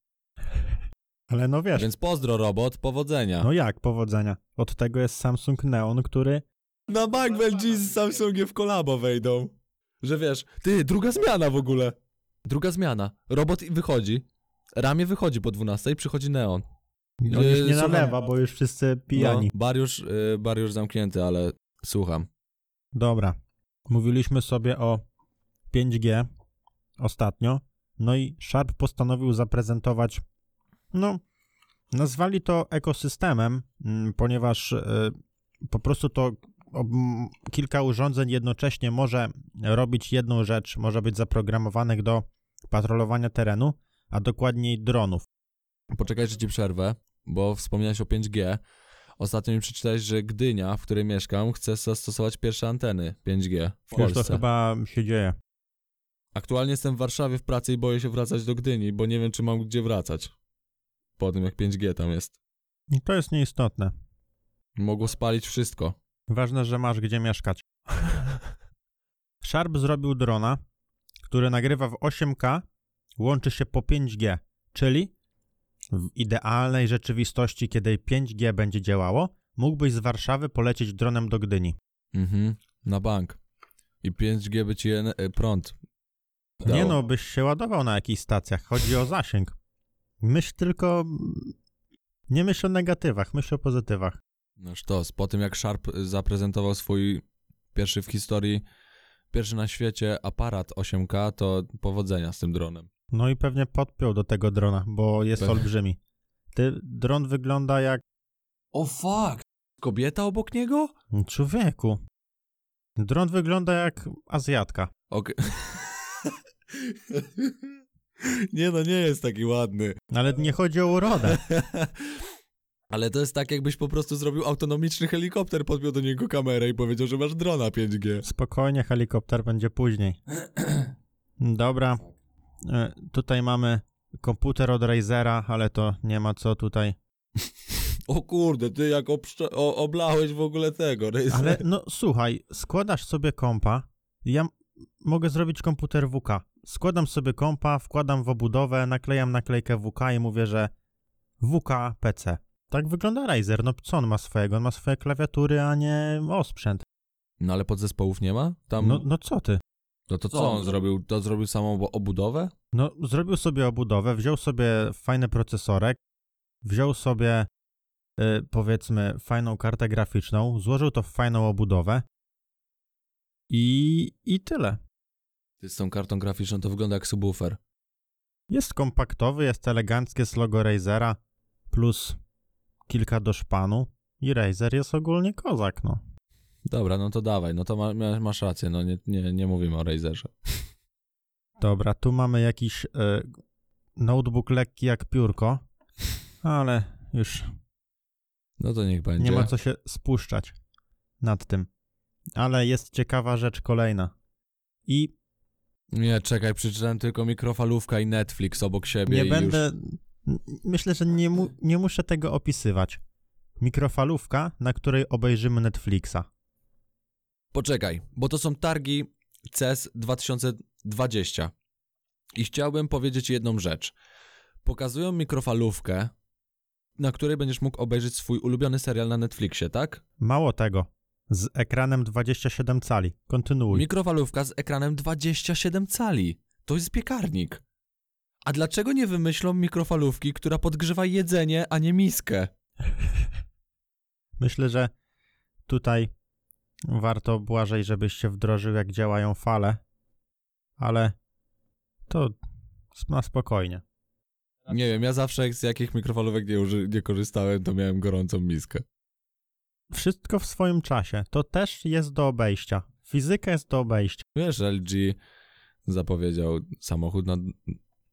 Ale no wiesz, Więc pozdro robot, powodzenia. no jak powodzenia? Od tego jest Samsung Neon, który... Na bank z Samsungiem w kolabo wejdą. Że wiesz, ty, druga zmiana w ogóle. Druga zmiana. Robot wychodzi, ramię wychodzi po 12 przychodzi Neon. On już Yy, nie słucham. nalewa, bo już wszyscy pijani. No, bar, już, y, bar już zamknięty, ale słucham. Dobra. Mówiliśmy sobie o 5G ostatnio, no i Sharp postanowił zaprezentować, no, nazwali to ekosystemem, mm, ponieważ y, po prostu to kilka urządzeń jednocześnie może robić jedną rzecz, może być zaprogramowanych do patrolowania terenu, a dokładniej dronów. Poczekaj, że ci przerwę, bo wspomniałeś o 5G. Ostatnio mi przeczytałeś, że Gdynia, w której mieszkam, chce zastosować pierwsze anteny 5G w Już to Polsce. chyba się dzieje. Aktualnie jestem w Warszawie w pracy i boję się wracać do Gdyni, bo nie wiem, czy mam gdzie wracać. Po tym, jak 5G tam jest. I to jest nieistotne. Mogło spalić wszystko. Ważne, że masz gdzie mieszkać. Sharp zrobił drona, który nagrywa w 8K, łączy się po 5G, czyli w idealnej rzeczywistości, kiedy 5G będzie działało, mógłbyś z Warszawy polecieć dronem do Gdyni. Mhm, na bank. I 5G by ci prąd. Nie dało. no, byś się ładował na jakichś stacjach. Chodzi o zasięg. Myśl tylko... Nie myśl o negatywach, myśl o pozytywach. No sztos, po tym jak Sharp y, zaprezentował swój pierwszy w historii, pierwszy na świecie aparat 8K, to powodzenia z tym dronem. No i pewnie podpiął do tego drona, bo jest Pewnie. olbrzymi. Ty, dron wygląda jak... O fuck! Kobieta obok niego? Człowieku, Dron wygląda jak Azjatka. Okej. nie no, nie jest taki ładny. Ale nie chodzi o urodę. Ale to jest tak, jakbyś po prostu zrobił autonomiczny helikopter, podpiął do niego kamerę i powiedział, że masz drona 5G. Spokojnie, helikopter będzie później. Dobra. E, Tutaj mamy komputer od Razera, ale to nie ma co tutaj. O kurde, ty jak o, oblałeś w ogóle tego. Razer. Ale no słuchaj, składasz sobie kompa. Ja m- mogę zrobić komputer WK. Składam sobie kompa, wkładam w obudowę, naklejam naklejkę WK i mówię, że WK PC. Tak wygląda Razer. No co on ma swojego? On ma swoje klawiatury, a nie osprzęt. No ale podzespołów nie ma? Tam... No, no co ty? No to co Co on zrobił? To zrobił samą obudowę? No, zrobił sobie obudowę, wziął sobie fajny procesorek, wziął sobie, y, powiedzmy, fajną kartę graficzną, złożył to w fajną obudowę i, i tyle. Ty z tą kartą graficzną to wygląda jak subwoofer. Jest kompaktowy, jest eleganckie z logo Razera, plus kilka do szpanu i Razer jest ogólnie kozak, no. Dobra, no to dawaj, no to ma, ma- masz rację, no nie, nie, nie mówimy o Razerze. Dobra, tu mamy jakiś y, notebook lekki jak piórko, ale już No to niech będzie. Nie ma co się spuszczać nad tym. Ale jest ciekawa rzecz kolejna. I Nie, czekaj, przeczytałem tylko mikrofalówka i Netflix obok siebie nie będę. Już... Myślę, że nie, mu, nie muszę tego opisywać. Mikrofalówka, na której obejrzymy Netflixa. Poczekaj, bo to są targi CES 2020. I chciałbym powiedzieć jedną rzecz. Pokazują mikrofalówkę, na której będziesz mógł obejrzeć swój ulubiony serial na Netflixie, tak? Mało tego. Z ekranem 27 cali. Kontynuuj. Mikrofalówka z ekranem 27 cali. To jest piekarnik. A dlaczego nie wymyślą mikrofalówki, która podgrzewa jedzenie, a nie miskę? Myślę, że tutaj warto Błażej, żebyś się wdrożył, jak działają fale. Ale to na spokojnie. Nie wiem, ja zawsze jak z jakich mikrofalówek nie, uży- nie korzystałem, to miałem gorącą miskę. Wszystko w swoim czasie. To też jest do obejścia. Fizyka jest do obejścia. Wiesz, LG zapowiedział samochód na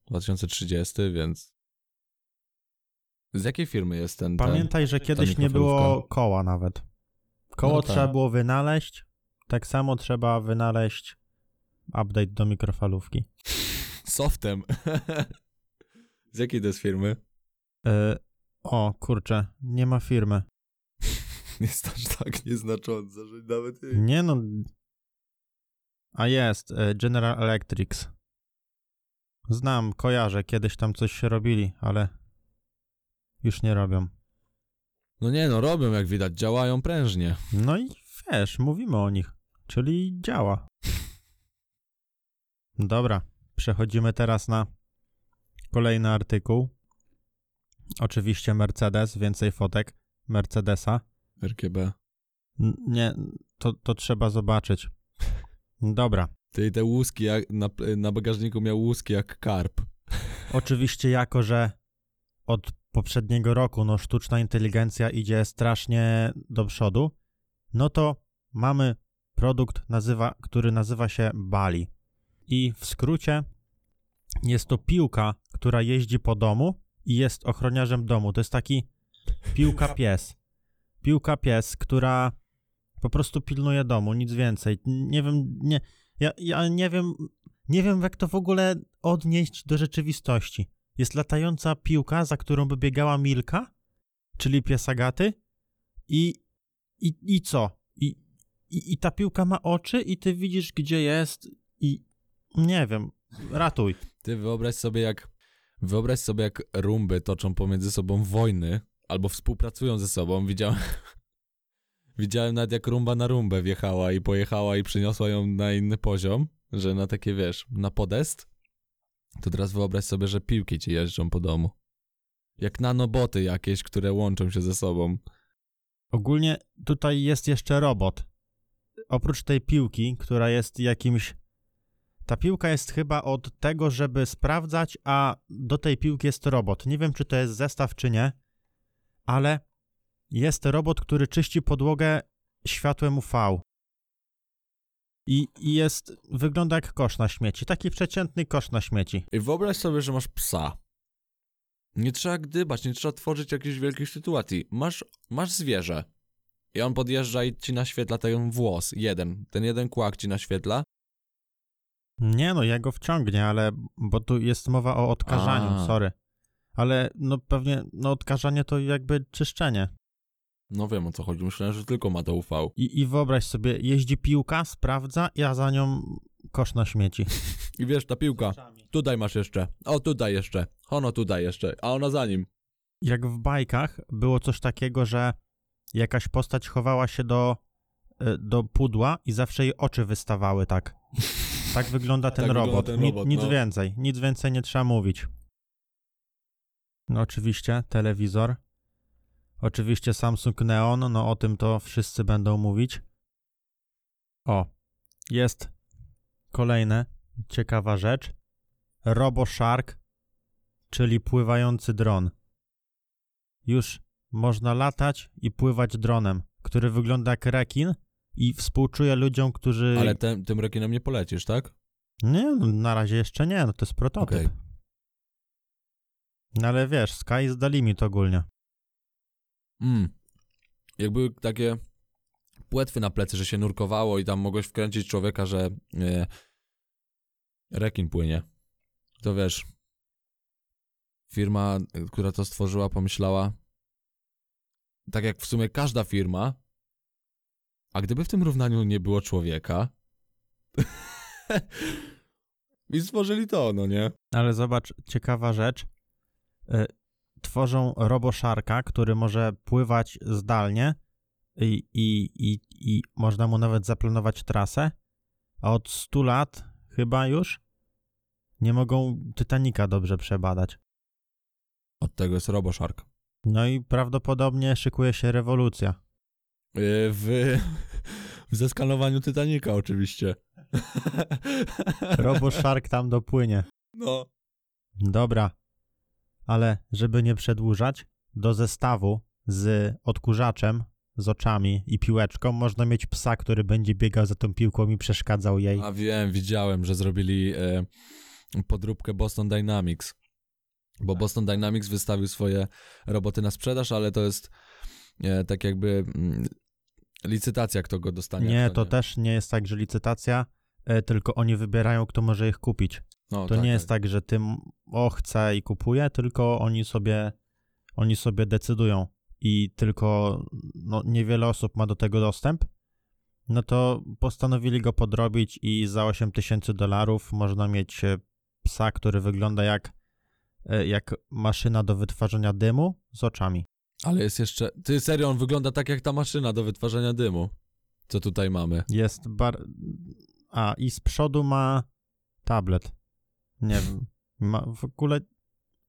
2030, więc... Z jakiej firmy jest ten? ten? Pamiętaj, że kiedyś nie było koła nawet. Koło No tak. trzeba było wynaleźć. Tak samo trzeba wynaleźć update do mikrofalówki. Softem. Z jakiej to jest firmy? Yy, o, kurczę, nie ma firmy. Jest aż tak nieznaczące, że nawet... Nie no. A jest, yy, General Electric. Znam, kojarzę, kiedyś tam coś robili, ale już nie robią. No nie no, robią jak widać, działają prężnie. No i wiesz, mówimy o nich, czyli działa. Dobra, przechodzimy teraz na kolejny artykuł. Oczywiście Mercedes, więcej fotek Mercedesa. RKB. N- Nie, to, to trzeba zobaczyć. Dobra, Ty te łuski, jak, na, na bagażniku miał łuski jak karp. oczywiście jako, że od poprzedniego roku no, sztuczna inteligencja idzie strasznie do przodu, no to mamy produkt, nazywa, który nazywa się Bali. I w skrócie jest to piłka, która jeździ po domu i jest ochroniarzem domu. To jest taki piłka pies. Piłka pies, która po prostu pilnuje domu, nic więcej. Nie wiem, nie, ja, ja nie wiem, nie wiem jak to w ogóle odnieść do rzeczywistości. Jest latająca piłka, za którą by biegała Milka, czyli pies Agaty i, i, i co? I, i, I ta piłka ma oczy i ty widzisz, gdzie jest i nie wiem, ratuj. Ty wyobraź sobie jak wyobraź sobie jak rumby toczą pomiędzy sobą wojny albo współpracują ze sobą. Widziałem Widziałem nawet jak rumba na rumbę wjechała i pojechała i przyniosła ją na inny poziom, że na takie wiesz, na podest. To teraz wyobraź sobie, że piłki ci jeżdżą po domu. Jak nanoboty jakieś, które łączą się ze sobą. Ogólnie tutaj jest jeszcze robot. Oprócz tej piłki, która jest jakimś. Ta piłka jest chyba od tego, żeby sprawdzać, a do tej piłki jest robot. Nie wiem, czy to jest zestaw, czy nie, ale jest robot, który czyści podłogę światłem UV. I, I jest, wygląda jak kosz na śmieci, taki przeciętny kosz na śmieci. I wyobraź sobie, że masz psa. Nie trzeba gdybać, nie trzeba tworzyć jakichś wielkich sytuacji. Masz, masz zwierzę. I on podjeżdża i ci naświetla ten włos. Jeden. Ten jeden kłak ci naświetla. Nie no, ja go wciągnie, ale, bo tu jest mowa o odkażaniu, A. sorry. Ale no pewnie, no odkażanie to jakby czyszczenie. No wiem o co chodzi. Myślałem, że tylko ma to UV. I, I wyobraź sobie, jeździ piłka, sprawdza, ja za nią kosz na śmieci. I wiesz, ta piłka. Tutaj masz jeszcze. O, tutaj jeszcze. Ono tutaj jeszcze. A ona za nim. Jak w bajkach było coś takiego, że jakaś postać chowała się do, y, do pudła i zawsze jej oczy wystawały tak. Tak wygląda ten Tak wygląda robot. ten Ni- robot, nic no. więcej, nic więcej nie trzeba mówić. No oczywiście, telewizor. Oczywiście Samsung Neon, no o tym to wszyscy będą mówić. O, jest kolejna ciekawa rzecz. RoboShark, czyli pływający dron. Już można latać i pływać dronem, który wygląda jak rekin i współczuje ludziom, którzy... Ale tem, tym rekinem nie polecisz, tak? Nie, no, na razie jeszcze nie, no to jest prototyp. Okej. No ale wiesz, sky is the limit ogólnie. Mm. Jak były takie płetwy na plecy, że się nurkowało i tam mogłeś wkręcić człowieka, że e, rekin płynie. To wiesz, firma, e, która to stworzyła, pomyślała, tak jak w sumie każda firma, a gdyby w tym równaniu nie było człowieka, i stworzyli to, no nie? Ale zobacz, ciekawa rzecz. Tworzą roboszarka, który może pływać zdalnie i, i, i, i można mu nawet zaplanować trasę, a od 100 lat chyba już nie mogą Titanica dobrze przebadać. Od tego jest RoboShark. No i prawdopodobnie szykuje się rewolucja. Yy, W, w zeskanowaniu Titanica oczywiście. Roboszark tam dopłynie. No. Dobra, ale żeby nie przedłużać, do zestawu z odkurzaczem, z oczami i piłeczką można mieć psa, który będzie biegał za tą piłką i przeszkadzał jej. A wiem, widziałem, że zrobili e, podróbkę Boston Dynamics. Bo Boston Dynamics wystawił swoje roboty na sprzedaż, ale to jest e, tak jakby mm, licytacja, kto go dostanie. Nie, kto to też nie jest tak, że licytacja, e, tylko oni wybierają, kto może ich kupić. No, To nie jest tak, że tym o chcę i kupuję, tylko oni sobie, oni sobie decydują i tylko no, niewiele osób ma do tego dostęp. No to postanowili go podrobić i za 8 tysięcy dolarów można mieć e, psa, który wygląda jak, e, jak maszyna do wytwarzania dymu z oczami. Ale jest jeszcze... Ty, serio, on wygląda tak jak ta maszyna do wytwarzania dymu. Co tutaj mamy. Jest bar... A, i z przodu ma tablet. Nie wiem. Ma w ogóle...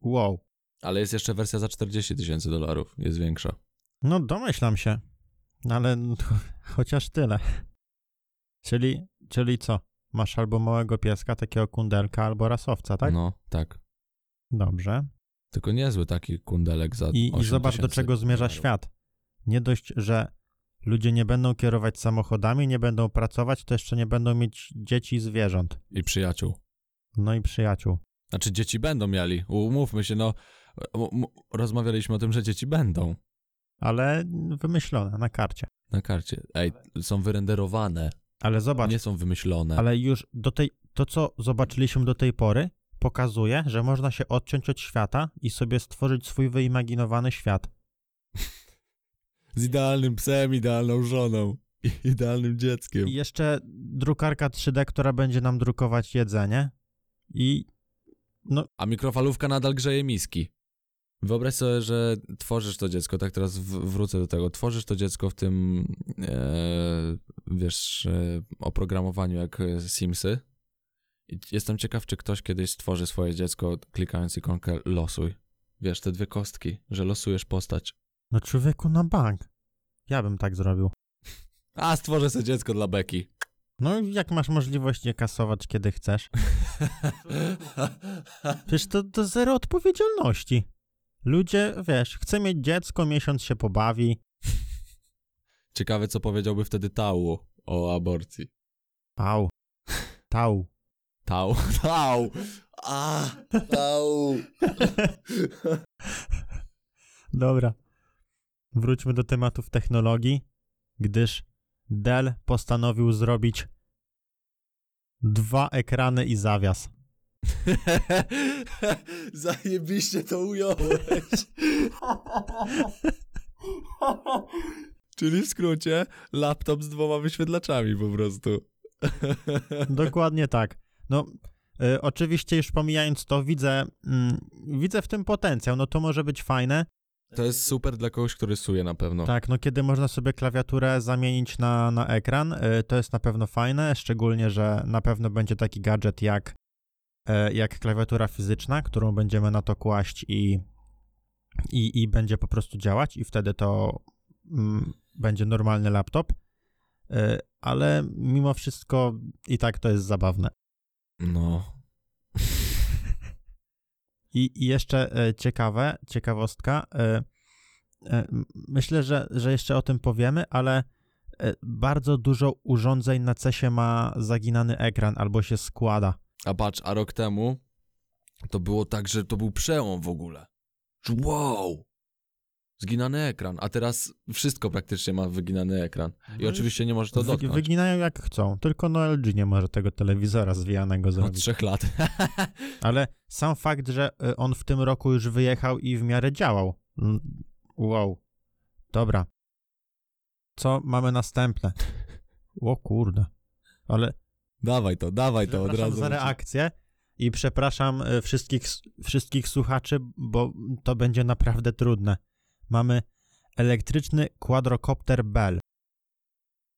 Wow. Ale jest jeszcze wersja za 40 tysięcy dolarów. Jest większa. No, domyślam się. Ale no, chociaż tyle. Czyli, czyli co? Masz albo małego pieska, takiego kundelka, albo rasowca, tak? No, tak. Dobrze. Tylko niezły taki kundelek za I, I 8 zobacz, do czego zmierza dolarów. świat. Nie dość, że ludzie nie będą kierować samochodami, nie będą pracować, to jeszcze nie będą mieć dzieci i zwierząt. I przyjaciół. No i przyjaciół. Znaczy dzieci będą mieli, umówmy się, no rozmawialiśmy o tym, że dzieci będą Ale wymyślone na karcie. na karcie. Ej, są wyrenderowane, Ale zobacz, nie są wymyślone. ale już do tej, to co zobaczyliśmy do tej pory, pokazuje, że można się odciąć od świata i sobie stworzyć swój wyimaginowany świat. Z idealnym psem, idealną żoną, idealnym dzieckiem. I jeszcze drukarka 3D, która będzie nam drukować jedzenie. I A mikrofalówka nadal grzeje miski. Wyobraź sobie, że tworzysz to dziecko, tak teraz wrócę do tego, tworzysz to dziecko w tym, e, wiesz, e, oprogramowaniu jak e, Simsy. I jestem ciekaw, czy ktoś kiedyś stworzy swoje dziecko, klikając ikonkę losuj. Wiesz, te dwie kostki, że losujesz postać. no człowieku na bank. Ja bym tak zrobił. A, stworzę sobie dziecko dla Beki. No i jak masz możliwość je kasować, kiedy chcesz? Przecież to, to zero odpowiedzialności. Ludzie, wiesz, chce mieć dziecko, miesiąc się pobawi. Ciekawe, co powiedziałby wtedy Tału o aborcji. Au. Tau. Tau. Tau. A, tau. Dobra. Wróćmy do tematów technologii, gdyż Dell postanowił zrobić dwa ekrany i zawias. Zajebiście to ująłeś. Czyli w skrócie laptop z dwoma wyświetlaczami po prostu. Dokładnie tak. No, y, oczywiście już pomijając to, widzę, mm, widzę w tym potencjał. No to może być fajne. To jest super dla kogoś, który suje na pewno. Tak, no kiedy można sobie klawiaturę zamienić na, na ekran, y, to jest na pewno fajne, szczególnie, że na pewno będzie taki gadżet jak, y, jak klawiatura fizyczna, którą będziemy na to kłaść i, i, i będzie po prostu działać i wtedy to mm, będzie normalny laptop, y, ale mimo wszystko i tak to jest zabawne. No. I, i jeszcze e, ciekawe, ciekawostka. E, e, myślę, że, że jeszcze o tym powiemy, ale bardzo dużo urządzeń na CESie ma zaginany ekran albo się składa. A patrz, a rok temu to było tak, że to był przełom w ogóle. Wow! Zginany ekran, a teraz wszystko praktycznie ma wyginany ekran. I oczywiście nie możesz to dotknąć. wyginają jak chcą, tylko no LG nie może tego telewizora zwijanego Od zrobić. trzech lat. Ale sam fakt, że e, on w tym roku już wyjechał i w miarę działał. Mm, Wow. Dobra. Co mamy następne? O kurde. Ale dawaj to, dawaj to od razu. za reakcję i przepraszam e, wszystkich, wszystkich słuchaczy, bo to będzie naprawdę trudne. Mamy elektryczny quadrocopter Bell.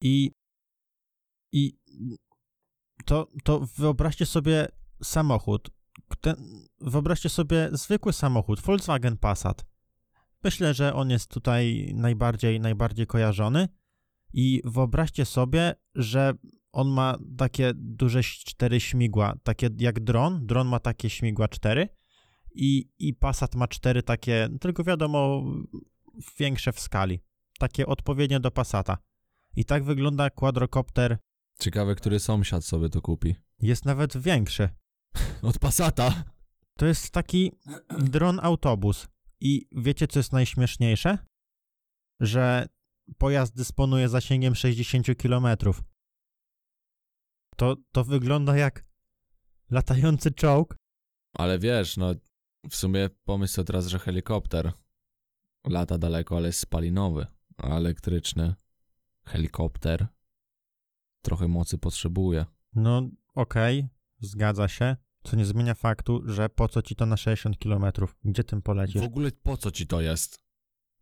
I, i to, to wyobraźcie sobie samochód. Ten, wyobraźcie sobie zwykły samochód, Volkswagen Passat. Myślę, że on jest tutaj najbardziej, najbardziej kojarzony. I wyobraźcie sobie, że on ma takie duże cztery śmigła, takie jak dron. Dron ma takie śmigła cztery i, i Passat ma cztery takie, tylko wiadomo, większe w skali. Takie odpowiednie do Passata. I tak wygląda quadrocopter. Ciekawe, który sąsiad sobie to kupi. Jest nawet większy. Od Passata. To jest taki dron autobus. I wiecie, co jest najśmieszniejsze? Że pojazd dysponuje zasięgiem 60 km. To, to wygląda jak latający czołg. Ale wiesz, no w sumie pomyśl sobie teraz, że helikopter lata daleko, ale jest spalinowy, a elektryczny helikopter trochę mocy potrzebuje. No, okej, zgadza się. Co nie zmienia faktu, że po co ci to na 60 km? Gdzie tym polecisz? W ogóle po co ci to jest?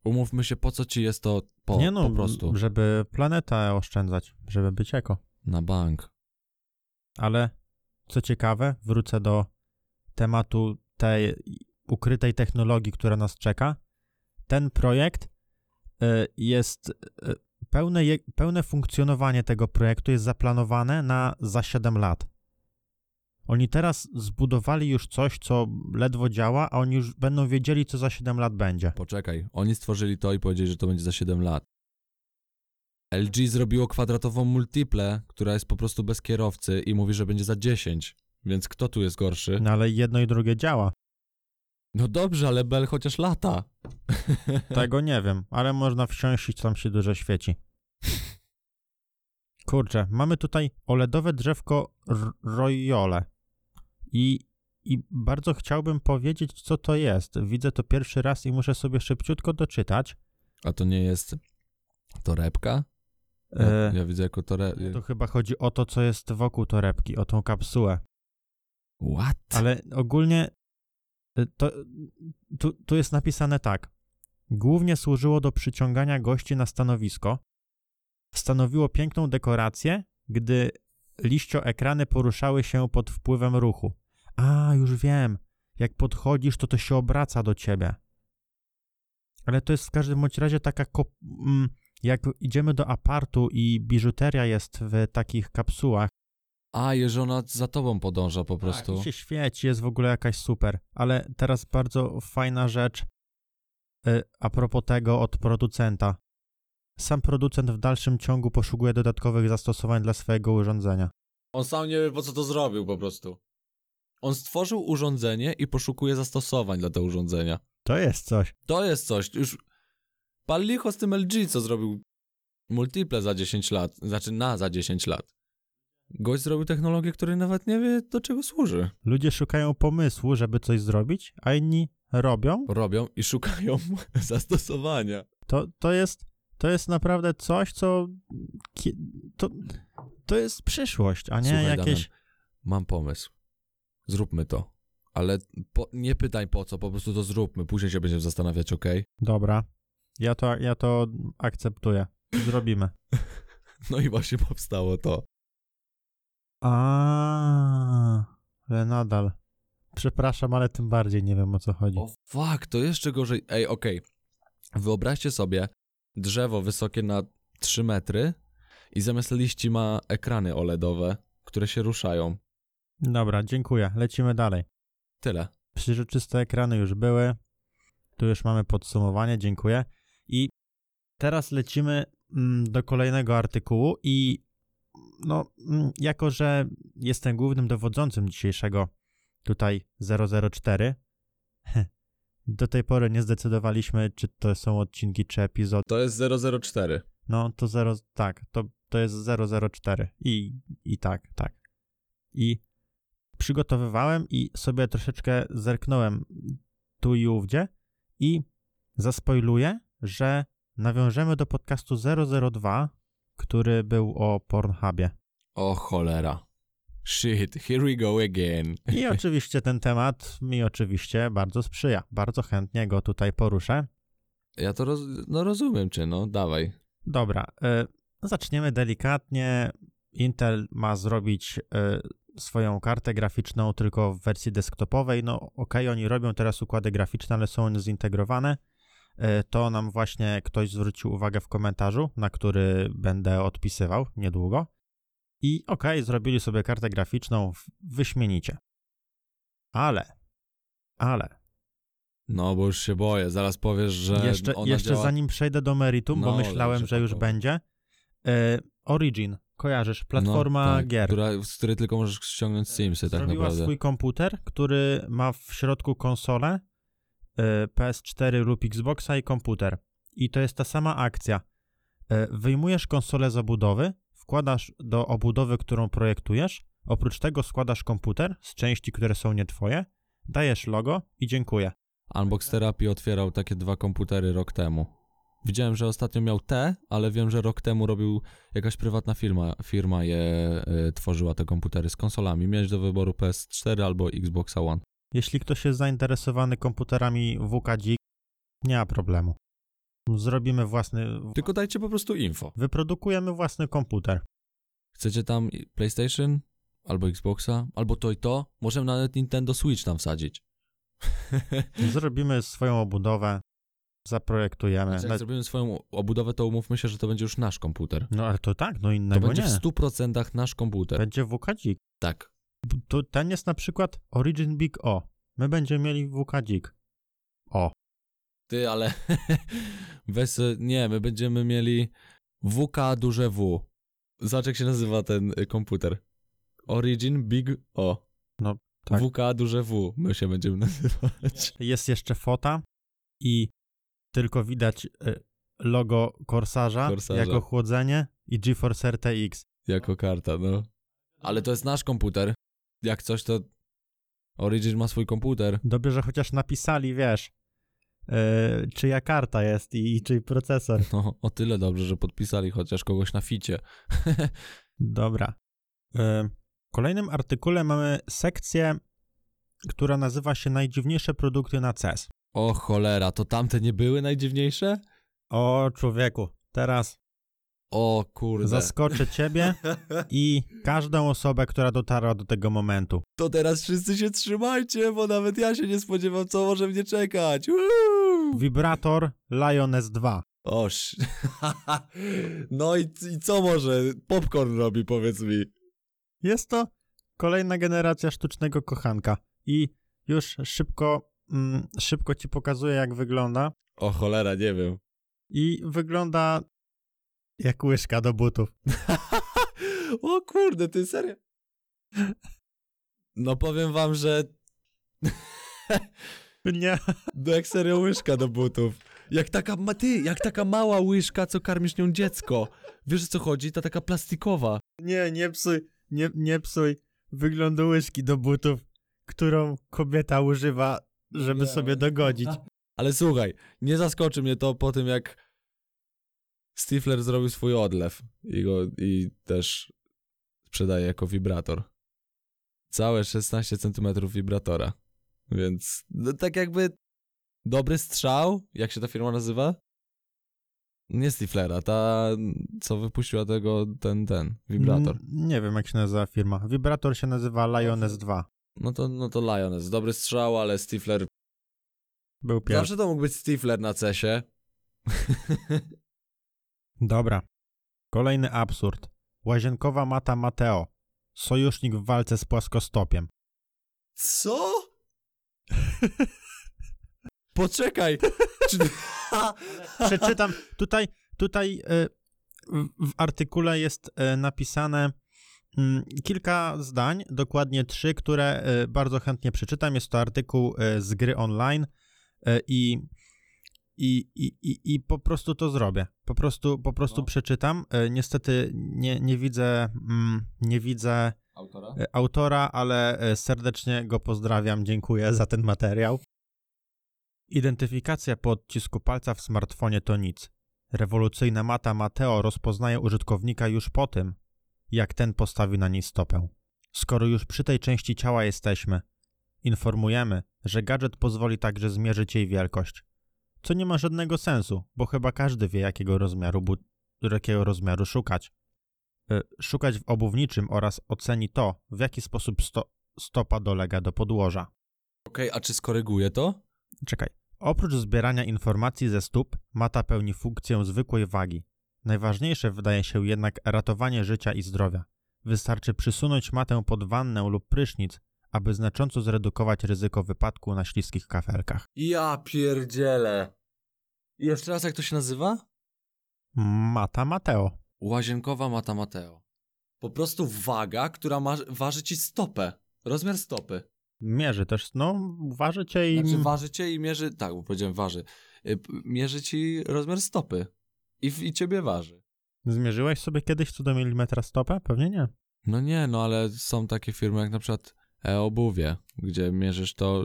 Umówmy się, po co ci jest to po, nie no, po prostu żeby planetę oszczędzać, żeby być eko. na bank. Ale co ciekawe, wrócę do tematu tej ukrytej technologii, która nas czeka. Ten projekt y, jest y, pełne, pełne funkcjonowanie tego projektu jest zaplanowane na za 7 lat. Oni teraz zbudowali już coś, co ledwo działa, a oni już będą wiedzieli, co za 7 lat będzie. Poczekaj, oni stworzyli to i powiedzieli, że to będzie za 7 lat. LG zrobiło kwadratową multiple, która jest po prostu bez kierowcy i mówi, że będzie za 10. Więc kto tu jest gorszy? No ale jedno i drugie działa. No dobrze, ale Bell chociaż lata. Tego nie wiem, ale można wsiąść i tam się dużo świeci. Kurczę, mamy tutaj OLEDowe drzewko Royole. I, I bardzo chciałbym powiedzieć, co to jest. Widzę to pierwszy raz i muszę sobie szybciutko doczytać. A to nie jest torebka? Ja, E, ja widzę jako tore... to chyba chodzi o to, co jest wokół torebki, o tą kapsułę. What? Ale ogólnie y, to, tu, tu jest napisane tak. Głównie służyło do przyciągania gości na stanowisko. Stanowiło piękną dekorację, gdy liścioekrany poruszały się pod wpływem ruchu. A, już wiem. Jak podchodzisz, to to się obraca do ciebie. Ale to jest w każdym bądź razie taka kop... mm, Jak idziemy do apartu i biżuteria jest w takich kapsułach, A, że ona za tobą podąża po prostu. Tak, i się świeci, jest w ogóle jakaś super. Ale teraz bardzo fajna rzecz y, a propos tego od producenta. Sam producent w dalszym ciągu poszukuje dodatkowych zastosowań dla swojego urządzenia. On sam nie wie, po co to zrobił po prostu. On stworzył urządzenie i poszukuje zastosowań dla tego urządzenia. To jest coś. To jest coś. Już pal licho z tym LG, co zrobił multiple za 10 lat. Znaczy na za 10 lat. Gość zrobił technologię, której nawet nie wie, do czego służy. Ludzie szukają pomysłu, żeby coś zrobić, a inni robią. Robią i szukają zastosowania. To, to, jest, to jest naprawdę coś, co. To, to jest przyszłość, a nie Słuchaj, jakieś. Mam pomysł. Zróbmy to. Ale po, nie pytaj po co, po prostu to zróbmy. Później się będziemy zastanawiać, ok? Dobra. Ja to, ja to akceptuję. Zrobimy. No i właśnie powstało to. A, ale nadal. Przepraszam, ale tym bardziej nie wiem o co chodzi. O fuck, to jeszcze gorzej. Ej, okej. Wyobraźcie sobie drzewo wysokie na 3 metry i zamiast liści ma ekrany OLEDowe, które się ruszają. Dobra, dziękuję. Lecimy dalej. Tyle. Przeźroczyste ekrany już były. Tu już mamy podsumowanie, dziękuję. I teraz lecimy mm, do kolejnego artykułu i no, mm, jako że jestem głównym dowodzącym dzisiejszego tutaj 004, do tej pory nie zdecydowaliśmy, czy to są odcinki, czy epizody. To jest 004. No, to 0, tak, to, to jest 004 i, i tak, tak. I przygotowywałem i sobie troszeczkę zerknąłem tu i ówdzie i zaspoiluję, że nawiążemy do podcastu 002, który był o Pornhubie. O cholera. Shit, here we go again. I oczywiście ten temat mi oczywiście bardzo sprzyja. Bardzo chętnie go tutaj poruszę. Ja to roz, no rozumiem cię, no dawaj. Dobra, y, zaczniemy delikatnie. Intel ma zrobić y, swoją kartę graficzną tylko w wersji desktopowej. No okej, oni robią teraz układy graficzne, ale są one zintegrowane. Y, to nam właśnie ktoś zwrócił uwagę w komentarzu, na który będę odpisywał niedługo. I okej, zrobili sobie kartę graficzną wyśmienicie. Ale, ale, No bo już się boję, zaraz powiesz, że jeszcze, ona jeszcze działa... zanim przejdę do meritum, bo No, myślałem, dobrze, że już będzie. E, Origin, kojarzysz, platforma no, tak, gier. Która, z której tylko możesz ściągnąć Simsy tak Zrobiła naprawdę. swój komputer, który ma w środku konsolę, e, PS4 lub Xboxa i komputer. I to jest ta sama akcja. E, wyjmujesz konsolę z obudowy, wkładasz do obudowy, którą projektujesz, oprócz tego składasz komputer z części, które są nie twoje, dajesz logo i dziękuję. Unbox Therapy otwierał takie dwa komputery rok temu. Widziałem, że ostatnio miał te, ale wiem, że rok temu robił jakaś prywatna firma, firma je y, tworzyła te komputery z konsolami. Miałeś do wyboru PS4 albo Xbox One. Jeśli ktoś jest zainteresowany komputerami WKDzik, nie ma problemu. Zrobimy własny. Tylko dajcie po prostu info. Wyprodukujemy własny komputer. Chcecie tam PlayStation? Albo Xboxa? Albo to i to? Możemy nawet Nintendo Switch tam wsadzić. Zrobimy swoją obudowę, zaprojektujemy. Znaczy, Na- jak zrobimy swoją obudowę, to umówmy się, że to będzie już nasz komputer. No ale to tak, no To innego będzie nie. w 100% nasz komputer. Będzie WKDzik. Tak. To ten jest na przykład Origin Big O. My będziemy mieli WKDzik. O. Ty, ale weź nie, my będziemy mieli WK duże W. Zobacz jak się nazywa ten y, komputer. Origin Big O. No, tak. WK duże W my się będziemy nazywać. Jest jeszcze fota i tylko widać y, logo Corsarza, Corsarza. jako chłodzenie i GeForce RTX. Jako karta, no. Ale to jest nasz komputer. Jak coś, to Origin ma swój komputer. Dobrze, że chociaż napisali, wiesz, yy, czyja karta jest i, i czyj procesor. No, o tyle dobrze, że podpisali chociaż kogoś na ficie. Dobra. Yy, w kolejnym artykule mamy sekcję, która nazywa się Najdziwniejsze produkty na CES. O cholera, to tamte nie były najdziwniejsze? O człowieku, teraz O kurde. zaskoczę ciebie i każdą osobę, która dotarła do tego momentu. To teraz wszyscy się trzymajcie, bo nawet ja się nie spodziewam, co może mnie czekać. Uuu. Wibrator Lioness 2. O, sz... No i, i co może popcorn robi, powiedz mi? Jest to kolejna generacja sztucznego kochanka i już szybko, mm, szybko ci pokazuję, jak wygląda. O cholera, nie wiem. I wygląda jak łyżka do butów. o kurde, ty serio? No powiem wam, że Nie. no jak serio łyżka do butów. Jak taka, ma, ty, jak taka mała łyżka, co karmisz nią dziecko. Wiesz o co chodzi? Ta taka plastikowa. Nie, nie psuj, nie, nie psuj wyglądu łyżki do butów, którą kobieta używa, żeby Nie. sobie dogodzić. Ale słuchaj, nie zaskoczy mnie to po tym, jak Stifler zrobił swój odlew i go i też sprzedaje jako wibrator. Całe 16 cm wibratora. Więc no, tak jakby dobry strzał, jak się ta firma nazywa? Nie Stiflera, ta co wypuściła tego, ten, ten, wibrator. N- nie wiem, jak się nazywa firma. Wibrator się nazywa Lioness 2. No to, no to Lioness, dobry strzał, ale Stifler, Był pierwszy. zawsze to mógł być Stifler na cesie. Dobra. Kolejny absurd. Łazienkowa mata Mateo. Sojusznik w walce z płaskostopiem. Co? Poczekaj. Czy... Przeczytam. Tutaj, tutaj e, w, artykule jest e, napisane mm, kilka zdań, dokładnie trzy, które e, bardzo chętnie przeczytam. Jest to artykuł z gry online i, i, i, i, i po prostu to zrobię. Po prostu, po prostu No. przeczytam. E, Niestety nie, nie widzę, mm, nie widzę Autora? e, autora, ale e, serdecznie go pozdrawiam. Dziękuję za ten materiał. Identyfikacja po odcisku palca w smartfonie to nic. Rewolucyjna mata Mateo rozpoznaje użytkownika już po tym, jak ten postawi na niej stopę. Skoro już przy tej części ciała jesteśmy, informujemy, że gadżet pozwoli także zmierzyć jej wielkość. Co nie ma żadnego sensu, bo chyba każdy wie, jakiego rozmiaru, bu- jakiego rozmiaru szukać. Y, Szukać w obuwniczym oraz oceni to, w jaki sposób sto- stopa dolega do podłoża. Okej, a czy skoryguję to? Czekaj. Oprócz zbierania informacji ze stóp, mata pełni funkcję zwykłej wagi. Najważniejsze wydaje się jednak ratowanie życia i zdrowia. Wystarczy przysunąć matę pod wannę lub prysznic, aby znacząco zredukować ryzyko wypadku na śliskich kafelkach. Ja pierdzielę. Jeszcze raz, jak to się nazywa? Mata Mateo. Łazienkowa mata Mateo. Po prostu waga, która ma, waży ci stopę. Rozmiar stopy. Mierzy też, no, waży cię i... Znaczy waży cię i mierzy, tak, bo powiedziałem waży. Y, Mierzy ci rozmiar stopy. I, I ciebie waży. Zmierzyłeś sobie kiedyś co do milimetra stopę? Pewnie nie. No nie, no ale są takie firmy jak na przykład e-obuwie, gdzie mierzysz to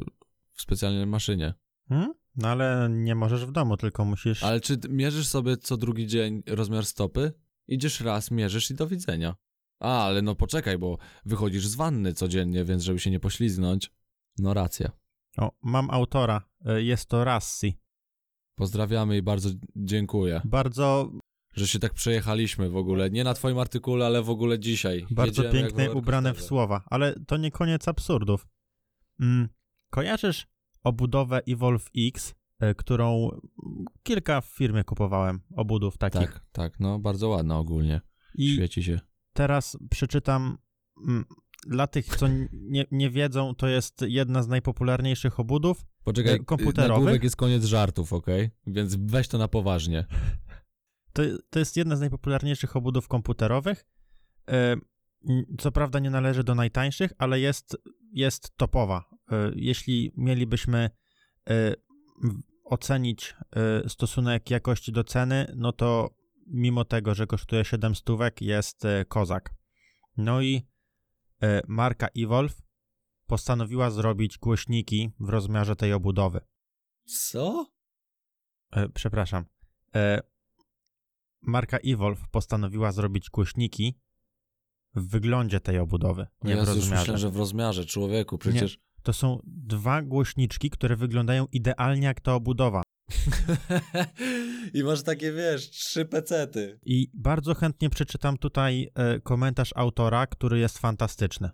w specjalnej maszynie. Hmm? No ale nie możesz w domu, tylko musisz... Ale czy mierzysz sobie co drugi dzień rozmiar stopy? Idziesz raz, mierzysz i do widzenia. A, ale no poczekaj, bo wychodzisz z wanny codziennie, więc żeby się nie pośliznąć. No racja. O, mam autora. Y, Jest to Rassi. Pozdrawiamy i bardzo dziękuję, Bardzo, że się tak przejechaliśmy w ogóle. Nie na twoim artykule, ale w ogóle dzisiaj. bardzo Jedziemy w ubrane w słowa. Ale to nie koniec absurdów. Mm, kojarzysz obudowę Evolve X, y, którą kilka w firmie kupowałem, obudów takich. Tak, tak, no bardzo ładna ogólnie. I Świeci się. teraz przeczytam... mm, Dla tych, co nie, nie wiedzą, to jest jedna z najpopularniejszych obudów. Poczekaj, E, komputerowych? nagłówek jest koniec żartów, okej? Więc weź to na poważnie. To, to jest jedna z najpopularniejszych obudów komputerowych. E, Co prawda nie należy do najtańszych, ale jest, jest topowa. E, Jeśli mielibyśmy e, ocenić stosunek jakości do ceny, no to mimo tego, że kosztuje 7 stówek, jest kozak. No i marka Evolve postanowiła zrobić głośniki w rozmiarze tej obudowy. Co? Przepraszam. Marka Evolve postanowiła zrobić głośniki w wyglądzie tej obudowy, nie w Jezu, już rozmiarze. myślałem, że w rozmiarze, człowieku, przecież... To są dwa głośniczki, które wyglądają idealnie jak ta obudowa. I masz takie, wiesz, trzy pecety. I bardzo chętnie przeczytam tutaj e, komentarz autora, który jest fantastyczny.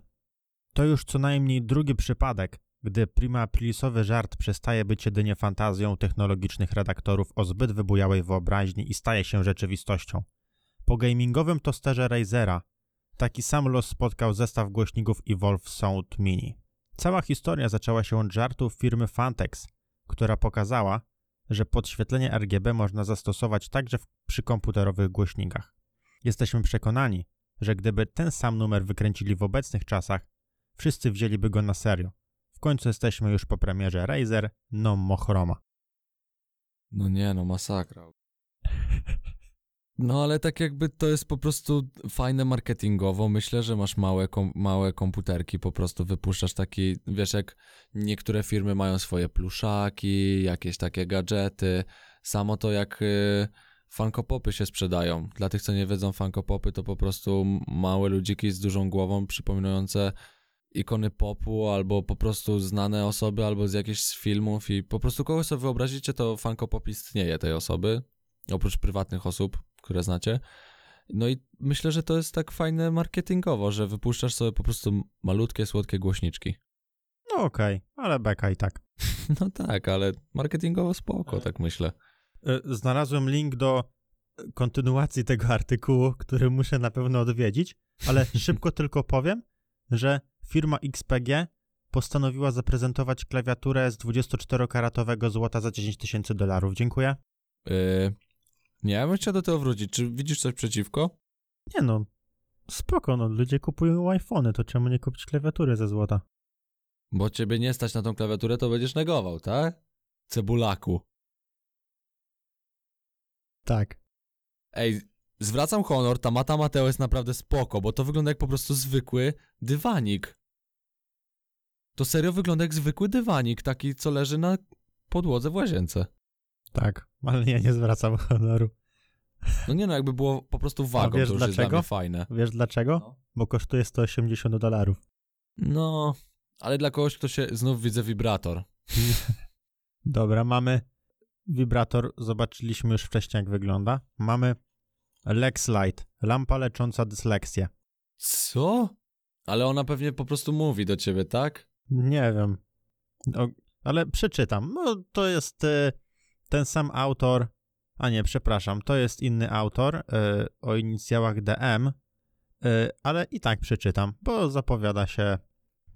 To już co najmniej drugi przypadek, gdy prima aprilisowy żart przestaje być jedynie fantazją technologicznych redaktorów o zbyt wybujałej wyobraźni i staje się rzeczywistością. Po gamingowym tosterze Razera taki sam los spotkał zestaw głośników Evolve Sound Mini. Cała historia zaczęła się od żartów firmy Fantex, która pokazała, że podświetlenie RGB można zastosować także w, przy komputerowych głośnikach. Jesteśmy przekonani, że gdyby ten sam numer wykręcili w obecnych czasach, wszyscy wzięliby go na serio. W końcu jesteśmy już po premierze Razer No Mochroma. No nie, no masakra. No ale tak jakby to jest po prostu fajne marketingowo. Myślę, że masz małe, kom małe komputerki, po prostu wypuszczasz taki, wiesz jak niektóre firmy mają swoje pluszaki, jakieś takie gadżety. Samo to jak y, funkopopy się sprzedają. Dla tych, co nie wiedzą, funkopopy to po prostu małe ludziki z dużą głową przypominające ikony popu, albo po prostu znane osoby, albo z jakichś filmów i po prostu kogoś sobie wyobrazicie, to Funko Pop istnieje tej osoby, oprócz prywatnych osób, które znacie. No i myślę, że to jest tak fajne marketingowo, że wypuszczasz sobie po prostu malutkie, słodkie głośniczki. No okej, ale beka i tak. No tak, ale marketingowo spoko, tak myślę. Y, Znalazłem link do kontynuacji tego artykułu, który muszę na pewno odwiedzić, ale szybko tylko powiem, że firma XPG postanowiła zaprezentować klawiaturę z 24-karatowego złota za 10 tysięcy dolarów. Dziękuję. Yy, nie, ja bym chciał do tego wrócić. Czy widzisz coś przeciwko? Nie no, spoko, no ludzie kupują iPhony, to czemu nie kupić klawiatury ze złota? Bo ciebie nie stać na tą klawiaturę, to będziesz negował, tak? Cebulaku. Tak. Ej, zwracam honor, ta Mata Mateo jest naprawdę spoko, bo to wygląda jak po prostu zwykły dywanik. To serio wygląda jak zwykły dywanik, taki co leży na podłodze w łazience. Tak, ale ja nie zwracam honoru. No nie no, jakby było po prostu wagą, wiesz to już jest dla dlaczego? mnie fajne. Wiesz dlaczego? No. Bo kosztuje 180 dolarów. No, ale dla kogoś, kto się... Znów widzę wibrator. Dobra, mamy wibrator, zobaczyliśmy już wcześniej jak wygląda. Mamy Lexlight, lampa lecząca dysleksję. Co? Ale ona pewnie po prostu mówi do ciebie, tak? Nie wiem, o, ale przeczytam. No, to jest y, ten sam autor, a nie, przepraszam, to jest inny autor y, o inicjałach DM, y, ale i tak przeczytam, bo zapowiada się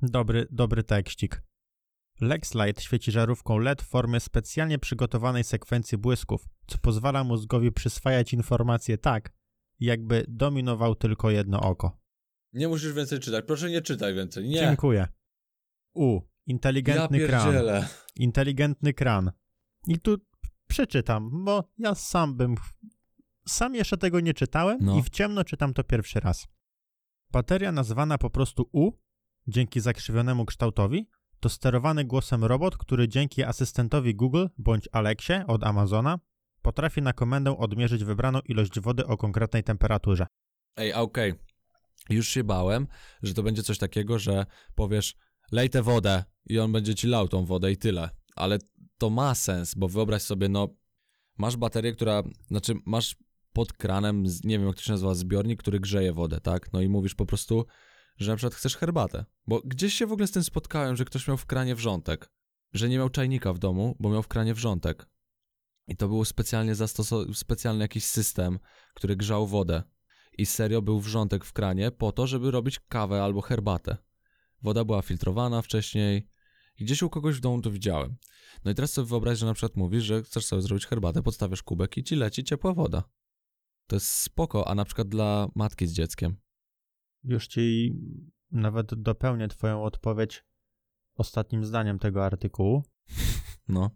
dobry, dobry tekścik. Lexlight świeci żarówką LED w formie specjalnie przygotowanej sekwencji błysków, co pozwala mózgowi przyswajać informacje tak, jakby dominował tylko jedno oko. Nie musisz więcej czytać. Proszę nie czytaj więcej. Nie. Dziękuję. U. Inteligentny ja kran. Inteligentny kran. I tu przeczytam, bo ja sam bym. Sam jeszcze tego nie czytałem No. i w ciemno czytam to pierwszy raz. Bateria nazwana po prostu U, dzięki zakrzywionemu kształtowi, to sterowany głosem robot, który dzięki asystentowi Google bądź Alexie od Amazona potrafi na komendę odmierzyć wybraną ilość wody o konkretnej temperaturze. Ej, okej. Już się bałem, że to będzie coś takiego, że powiesz lej tę wodę i on będzie ci lał tą wodę i tyle. Ale to ma sens, bo wyobraź sobie, no masz baterię, która, znaczy masz pod kranem, nie wiem jak to się nazywa, zbiornik, który grzeje wodę, tak? No i mówisz po prostu, że na przykład chcesz herbatę. Bo gdzieś się w ogóle z tym spotkałem, że ktoś miał w kranie wrzątek. Że nie miał czajnika w domu, bo miał w kranie wrzątek. I to był specjalnie zastoso- specjalny jakiś system, który grzał wodę. I serio był wrzątek w kranie po to, żeby robić kawę albo herbatę. Woda była filtrowana wcześniej. I Gdzieś u kogoś w domu to widziałem. No i teraz sobie wyobraź, że na przykład mówisz, że chcesz sobie zrobić herbatę, podstawiasz kubek i ci leci ciepła woda. To jest spoko, a na przykład dla matki z dzieckiem. Już ci nawet dopełnię Twoją odpowiedź ostatnim zdaniem tego artykułu. No.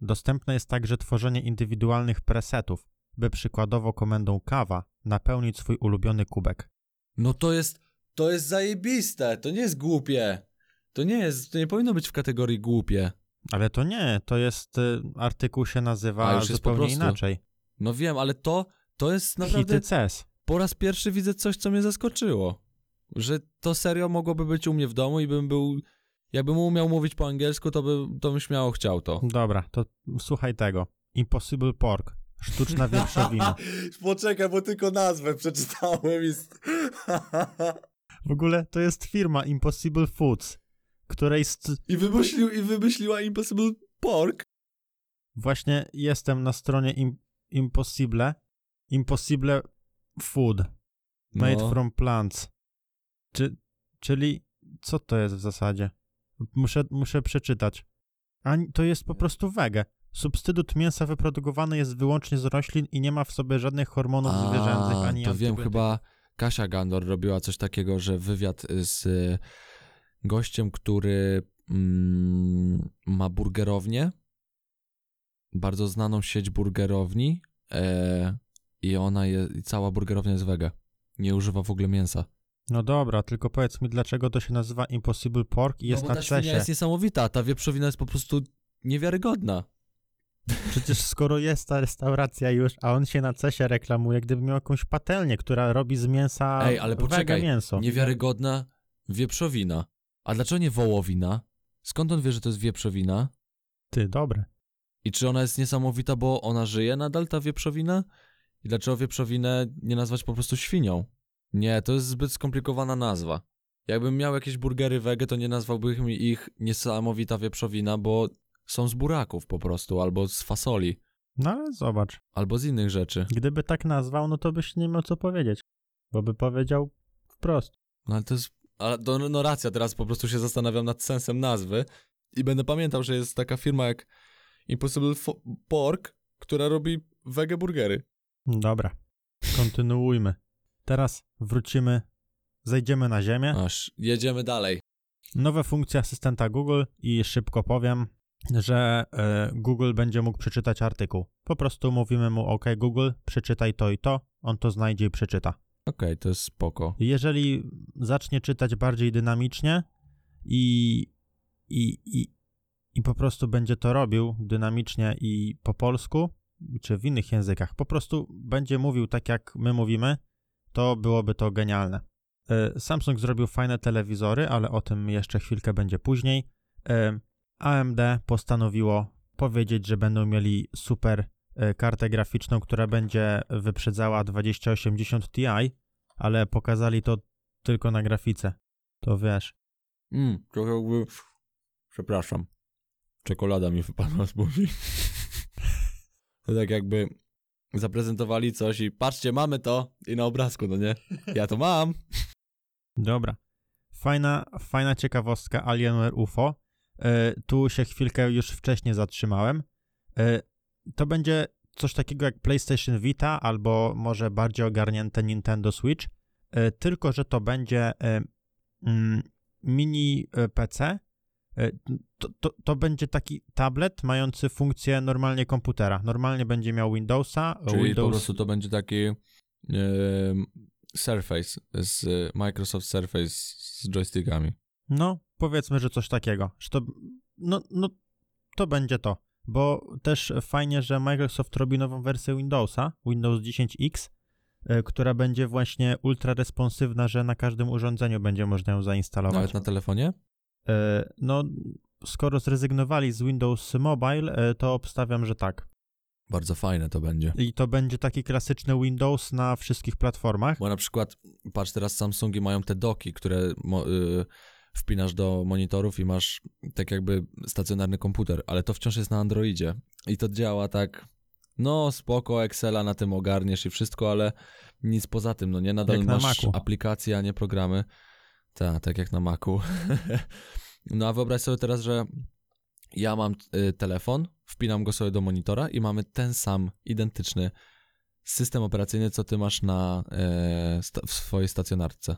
Dostępne jest także tworzenie indywidualnych presetów, by przykładowo komendą kawa napełnić swój ulubiony kubek. No to jest, to jest zajebiste, to nie jest głupie. To nie jest, to nie powinno być w kategorii głupie. Ale to nie, to jest y, artykuł się A, nazywa już jest po zupełnie prostu. inaczej. No wiem, ale to, to jest naprawdę... Hity CES. po raz pierwszy widzę coś, co mnie zaskoczyło. Że to serio mogłoby być u mnie w domu i bym był. Jakbym umiał mówić po angielsku, to, by, to bym śmiało chciał to. Dobra, to słuchaj tego. Impossible Pork. Sztuczna wieprzowina. Poczekaj, bo tylko nazwę przeczytałem i... W ogóle to jest firma Impossible Foods, której st- I, wymyślił, I wymyśliła Impossible Pork. właśnie jestem na stronie im- Impossible. Impossible Food. Made No. from plants. Czy, czyli co to jest w zasadzie? Muszę, muszę przeczytać. A to jest po prostu wege. Substytut mięsa wyprodukowany jest wyłącznie z roślin i nie ma w sobie żadnych hormonów zwierzęcych ani to wiem, chyba Kasia Gandor robiła coś takiego, że wywiad z y, gościem, który mm, ma burgerownię, bardzo znaną sieć burgerowni e, i ona jest, i cała burgerownia jest wege. Nie używa w ogóle mięsa. No dobra, tylko powiedz mi, dlaczego to się nazywa Impossible Pork i jest no, bo na ta cesie. jest niesamowita, ta wieprzowina jest po prostu niewiarygodna. Przecież skoro jest ta restauracja już, a on się na cesie reklamuje, gdyby miał jakąś patelnię, która robi z mięsa Ej, ale poczekaj, mięso. Niewiarygodna wieprzowina. A dlaczego nie wołowina? Skąd on wie, że to jest wieprzowina? Ty, dobre. I czy ona jest niesamowita, bo ona żyje nadal, ta wieprzowina? I dlaczego wieprzowinę nie nazwać po prostu świnią? Nie, to jest zbyt skomplikowana nazwa. Jakbym miał jakieś burgery wege, to nie nazwałbym ich niesamowita wieprzowina, bo są z buraków po prostu, albo z fasoli, No ale zobacz, albo z innych rzeczy. gdyby tak nazwał, no to byś nie miał co powiedzieć. Bo by powiedział wprost. No ale to jest... Ale to, no racja, teraz po prostu się zastanawiam nad sensem nazwy i będę pamiętał, że jest taka firma jak Impossible Pork, która robi wege burgery. Dobra, kontynuujmy. Teraz wrócimy, zejdziemy na ziemię. Aż jedziemy dalej. Nowe funkcje asystenta Google i szybko powiem, że e, Google będzie mógł przeczytać artykuł. Po prostu mówimy mu OK Google, przeczytaj to i to, on to znajdzie i przeczyta. Okej, to jest spoko. Jeżeli zacznie czytać bardziej dynamicznie i, i, i, i po prostu będzie to robił dynamicznie i po polsku, czy w innych językach, po prostu będzie mówił tak jak my mówimy, to byłoby to genialne. E, Samsung zrobił fajne telewizory, ale o tym jeszcze chwilkę będzie później. AMD postanowiło powiedzieć, że będą mieli super e, kartę graficzną, która będzie wyprzedzała 2080 Ti, ale pokazali to tylko na grafice. To wiesz. Mm, trochę jakby... Przepraszam. Czekolada mi wypadła z buzi. to tak jakby zaprezentowali coś i patrzcie, mamy to i na obrazku, no nie? Ja to mam. Dobra. Fajna, fajna ciekawostka Alienware UFO. E, tu się chwilkę już wcześniej zatrzymałem. E, to będzie coś takiego jak PlayStation Vita albo może bardziej ogarnięte Nintendo Switch, e, tylko że to będzie mm, mini PC. To, to, to będzie taki tablet mający funkcję normalnie komputera. Normalnie będzie miał Windowsa. Czyli Windows... po prostu to będzie taki Surface, z Microsoft Surface z joystickami. No, powiedzmy, że coś takiego. Że to, no, no, to będzie to. Bo też fajnie, że Microsoft robi nową wersję Windowsa, Windows 10X, e, która będzie właśnie ultra responsywna, że na każdym urządzeniu będzie można ją zainstalować. Nawet na telefonie? E, No, skoro zrezygnowali z Windows Mobile, e, to obstawiam, że tak. Bardzo fajne to będzie. I to będzie taki klasyczny Windows na wszystkich platformach. Bo na przykład, patrz teraz Samsungi mają te doki, które mo, y, wpinasz do monitorów i masz tak jakby stacjonarny komputer, ale to wciąż jest na Androidzie. I to działa tak, no spoko, Excela na tym ogarniesz i wszystko, ale nic poza tym, no nie? Nadal Jak na masz Macu. aplikacje, a nie programy. Tak, tak jak na Macu. no a wyobraź sobie teraz, że ja mam y, telefon, wpinam go sobie do monitora i mamy ten sam, identyczny system operacyjny, co ty masz na, e, sta- w swojej stacjonarce.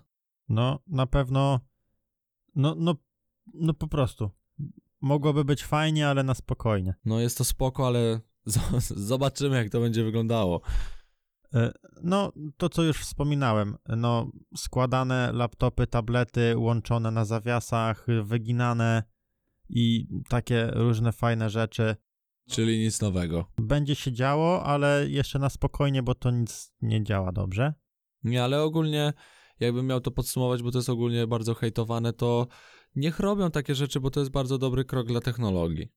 No, na pewno. No, no, no po prostu. Mogłoby być fajnie, ale na spokojnie. No jest to spoko, ale zobaczymy, jak to będzie wyglądało. E, No, to co już wspominałem, no, składane laptopy, tablety łączone na zawiasach, wyginane i takie różne fajne rzeczy. Czyli nic nowego. Będzie się działo, ale jeszcze na spokojnie, bo to nic nie działa dobrze. Nie, ale ogólnie, jakbym miał to podsumować, bo to jest ogólnie bardzo hejtowane, to niech robią takie rzeczy, bo to jest bardzo dobry krok dla technologii.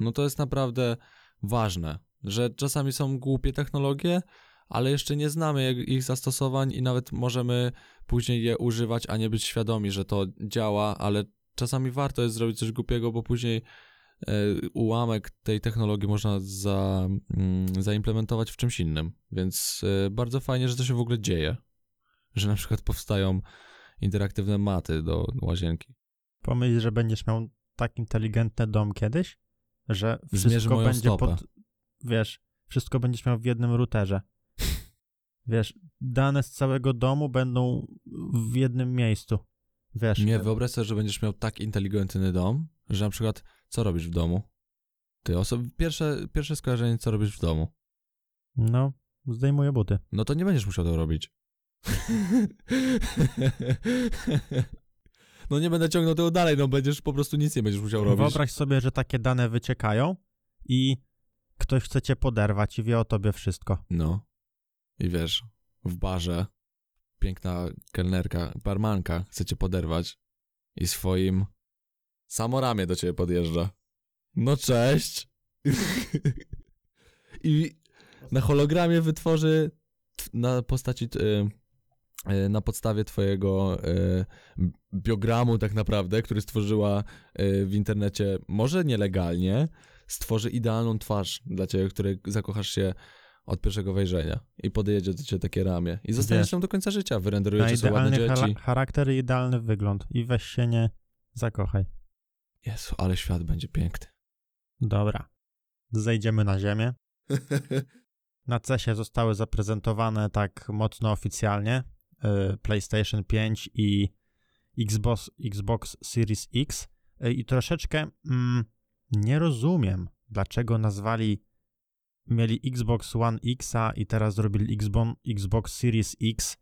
No to jest naprawdę ważne, że czasami są głupie technologie, ale jeszcze nie znamy ich zastosowań i nawet możemy później je używać, a nie być świadomi, że to działa, ale czasami warto jest zrobić coś głupiego, bo później e, ułamek tej technologii można za, mm, zaimplementować w czymś innym. Więc e, bardzo fajnie, że to się w ogóle dzieje. Że na przykład powstają interaktywne maty do łazienki. Pomyśl, że będziesz miał tak inteligentny dom kiedyś, że wszystko będzie stopę. pod, wiesz, wszystko będziesz miał w jednym routerze. Wiesz, dane z całego domu będą w jednym miejscu. Wiesz, Nie, wyobraź sobie, że będziesz miał tak inteligentny dom, że na przykład co robisz w domu? Ty osob... pierwsze, pierwsze skojarzenie, co robisz w domu. no, zdejmuję buty. No to nie będziesz musiał tego robić. No nie będę ciągnął tego dalej, no będziesz po prostu nic nie będziesz musiał robić. Wyobraź sobie, że takie dane wyciekają i ktoś chce cię poderwać i wie o tobie wszystko. No. I wiesz, w barze piękna kelnerka, barmanka chce cię poderwać i swoim samoramię do ciebie podjeżdża. No cześć! I na hologramie wytworzy na postaci, y, na podstawie twojego y, biogramu tak naprawdę, który stworzyła y, w internecie, może nielegalnie, stworzy idealną twarz dla ciebie, której zakochasz się od pierwszego wejrzenia i podjedzie do ciebie takie ramię i zostaniesz tam do końca życia, Na wyrenderujecie sobie ładne idealny dzieci. charakter i idealny wygląd. I weź się nie zakochaj. Jezu, ale świat będzie piękny. Dobra. Zejdziemy na ziemię. Na CESie zostały zaprezentowane tak mocno oficjalnie PlayStation 5 i Xbox, Xbox Series X y, i troszeczkę mm, nie rozumiem, dlaczego nazwali mieli Xbox One Xa i teraz zrobili Xbox, Xbox Series X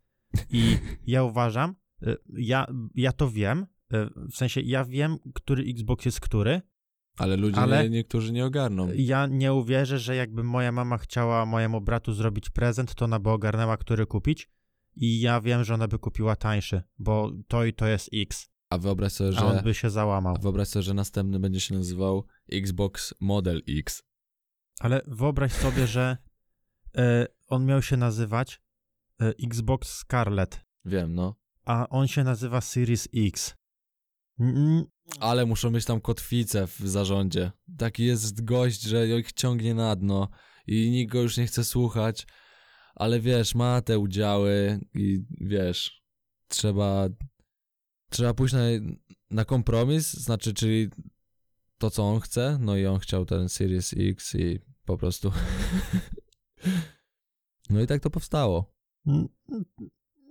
i ja uważam, y, ja, ja to wiem, w sensie ja wiem, który Xbox jest który, Ale ludzie Ale- nie, niektórzy nie ogarną. ja nie uwierzę, że jakby moja mama chciała mojemu bratu zrobić prezent, to ona by ogarnęła, który kupić. I ja wiem, że ona by kupiła tańszy, bo to i to jest X. A wyobraź sobie, A on że, by się załamał. a wyobraź sobie, że następny będzie się nazywał Xbox Model X. Ale wyobraź sobie, że e, on miał się nazywać e, Xbox Scarlet, Wiem, no. a on się nazywa Series X. Mm, Ale muszą mieć tam kotwicę w zarządzie. Taki jest gość, że ich ciągnie na dno i nikt go już nie chce słuchać. Ale wiesz, ma te udziały i wiesz, trzeba trzeba pójść na, na kompromis, znaczy, czyli to, co on chce, no i on chciał ten Series X i po prostu no i tak to powstało.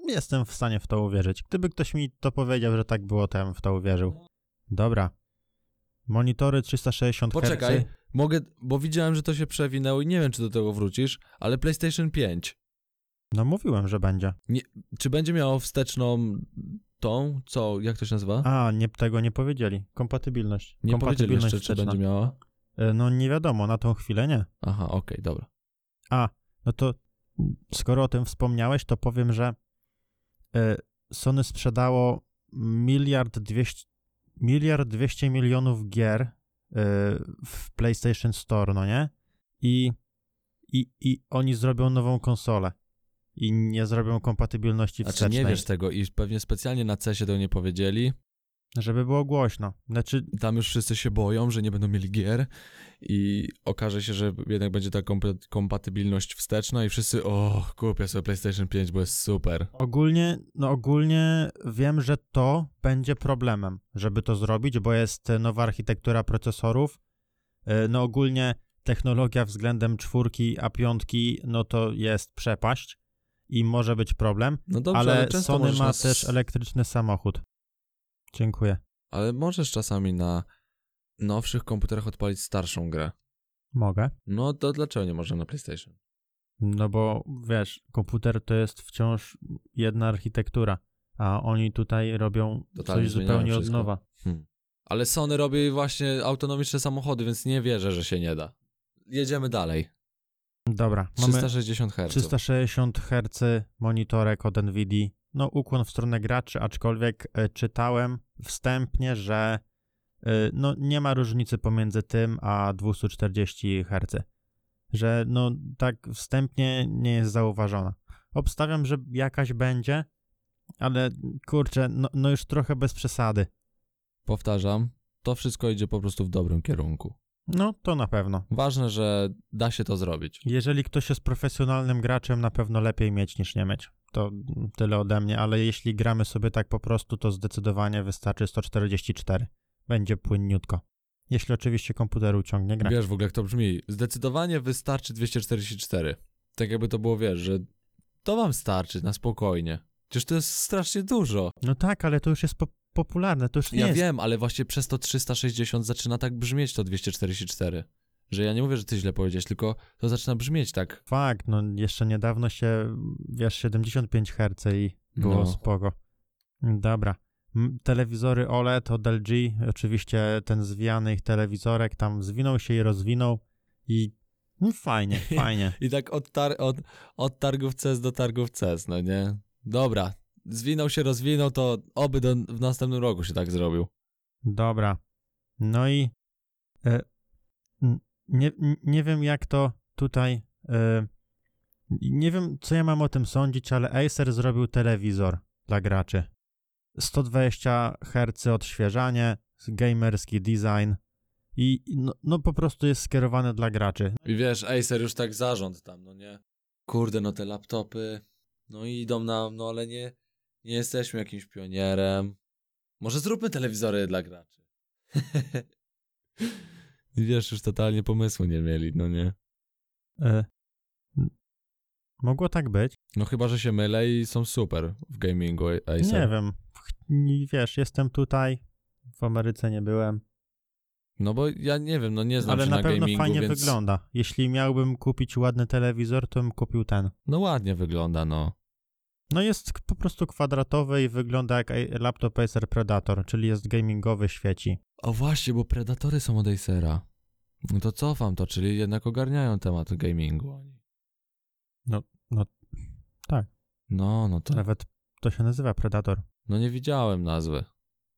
Jestem w stanie w to uwierzyć. Gdyby ktoś mi to powiedział, że tak było, to ja bym w to uwierzył. Dobra. Monitory 360 Poczekaj, Hz. Mogę, bo widziałem, że to się przewinęło i nie wiem, czy do tego wrócisz, ale PlayStation 5 No mówiłem, że będzie. Czy będzie miało wsteczną tą, co, jak to się nazywa? A, nie, tego nie powiedzieli. Kompatybilność. nie powiedzieli jeszcze, czy będzie miała. E, No nie wiadomo, na tą chwilę nie. Aha, okej, dobra. A, no to skoro o tym wspomniałeś, to powiem, że e, Sony sprzedało miliard dwieście, miliard dwieście milionów gier w PlayStation Store, no nie? I, i, I oni zrobią nową konsolę. I nie zrobią kompatybilności Znaczy wstecznej. nie wiesz tego i pewnie specjalnie na CESie tego nie powiedzieli. Żeby było głośno. Znaczy, Tam już wszyscy się boją, że nie będą mieli gier i okaże się, że jednak będzie ta kompa- kompatybilność wsteczna i wszyscy, o, kupię sobie PlayStation 5, bo jest super. Ogólnie, no ogólnie wiem, że to będzie problemem, żeby to zrobić, bo jest nowa architektura procesorów. E, No ogólnie technologia względem czwórki, a piątki, no to jest przepaść i może być problem, No dobrze, ale, ale Sony ma też elektryczny samochód. Dziękuję. Ale możesz czasami na nowszych komputerach odpalić starszą grę. Mogę. No to dlaczego nie można na PlayStation? No bo wiesz, komputer to jest wciąż jedna architektura, a oni tutaj robią Totalnie coś zupełnie od nowa. Hmm. Ale Sony robi właśnie autonomiczne samochody, więc nie wierzę, że się nie da. Jedziemy dalej. Dobra, mamy 360 Hz. 360 Hz monitorek od NVIDIA. No, ukłon w stronę graczy, aczkolwiek e, czytałem wstępnie, że e, no, nie ma różnicy pomiędzy tym a 240 Hz. Że no tak wstępnie nie jest zauważona. Obstawiam, że jakaś będzie, ale kurczę, no, no już trochę bez przesady. Powtarzam, to wszystko idzie po prostu w dobrym kierunku. No, to na pewno. Ważne, że da się to zrobić. Jeżeli ktoś jest profesjonalnym graczem, na pewno lepiej mieć niż nie mieć. To tyle ode mnie, ale jeśli gramy sobie tak po prostu, to zdecydowanie wystarczy 144. Będzie płynniutko. Jeśli oczywiście komputer uciągnie grę. Wiesz w ogóle jak to brzmi. Zdecydowanie wystarczy 244. Tak jakby to było, wiesz, że to wam starczy na spokojnie. Przecież to jest strasznie dużo. No tak, ale to już jest po popularne, to już nie Ja jest... wiem, ale właśnie przez to 360 zaczyna tak brzmieć to 244. Że ja nie mówię, że ty źle powiedziałeś, tylko to zaczyna brzmieć tak. Fakt, no jeszcze niedawno się, wiesz, 75 Hz i było No. spoko. Dobra. Telewizory OLED od LG, oczywiście ten zwijany ich telewizorek tam zwinął się i rozwinął i no fajnie, fajnie. I tak od, tar od, od targów CES do targów CES, no nie? Dobra, zwinął się, rozwinął, to oby do, w następnym roku się tak zrobił. Dobra. No i e, nie, nie wiem jak to tutaj e, nie wiem co ja mam o tym sądzić, ale Acer zrobił telewizor dla graczy. 120 Hz odświeżanie, gamerski design i no, no po prostu jest skierowany dla graczy. I wiesz, Acer już tak zarząd tam, no nie? Kurde, no te laptopy, no i idą nam, no ale nie, nie jesteśmy jakimś pionierem. Może zróbmy telewizory dla graczy. Wiesz, już totalnie pomysłu nie mieli, no nie? E, mogło tak być? No chyba, że się mylę i są super w gamingu Acer. Nie wiem. Wiesz, jestem tutaj, w Ameryce nie byłem. No bo ja nie wiem, no nie znam Ale się na na, pewno gamingu, fajnie więc... wygląda. Jeśli miałbym kupić ładny telewizor, to bym kupił ten. No ładnie wygląda, no. No jest po prostu kwadratowy i wygląda jak laptop Acer Predator, czyli jest gamingowy, świeci. O właśnie, bo Predatory są od Acera. No to cofam to, czyli jednak ogarniają temat gamingu oni. No, no, tak. No, no to... Nawet to się nazywa Predator. No nie widziałem nazwy.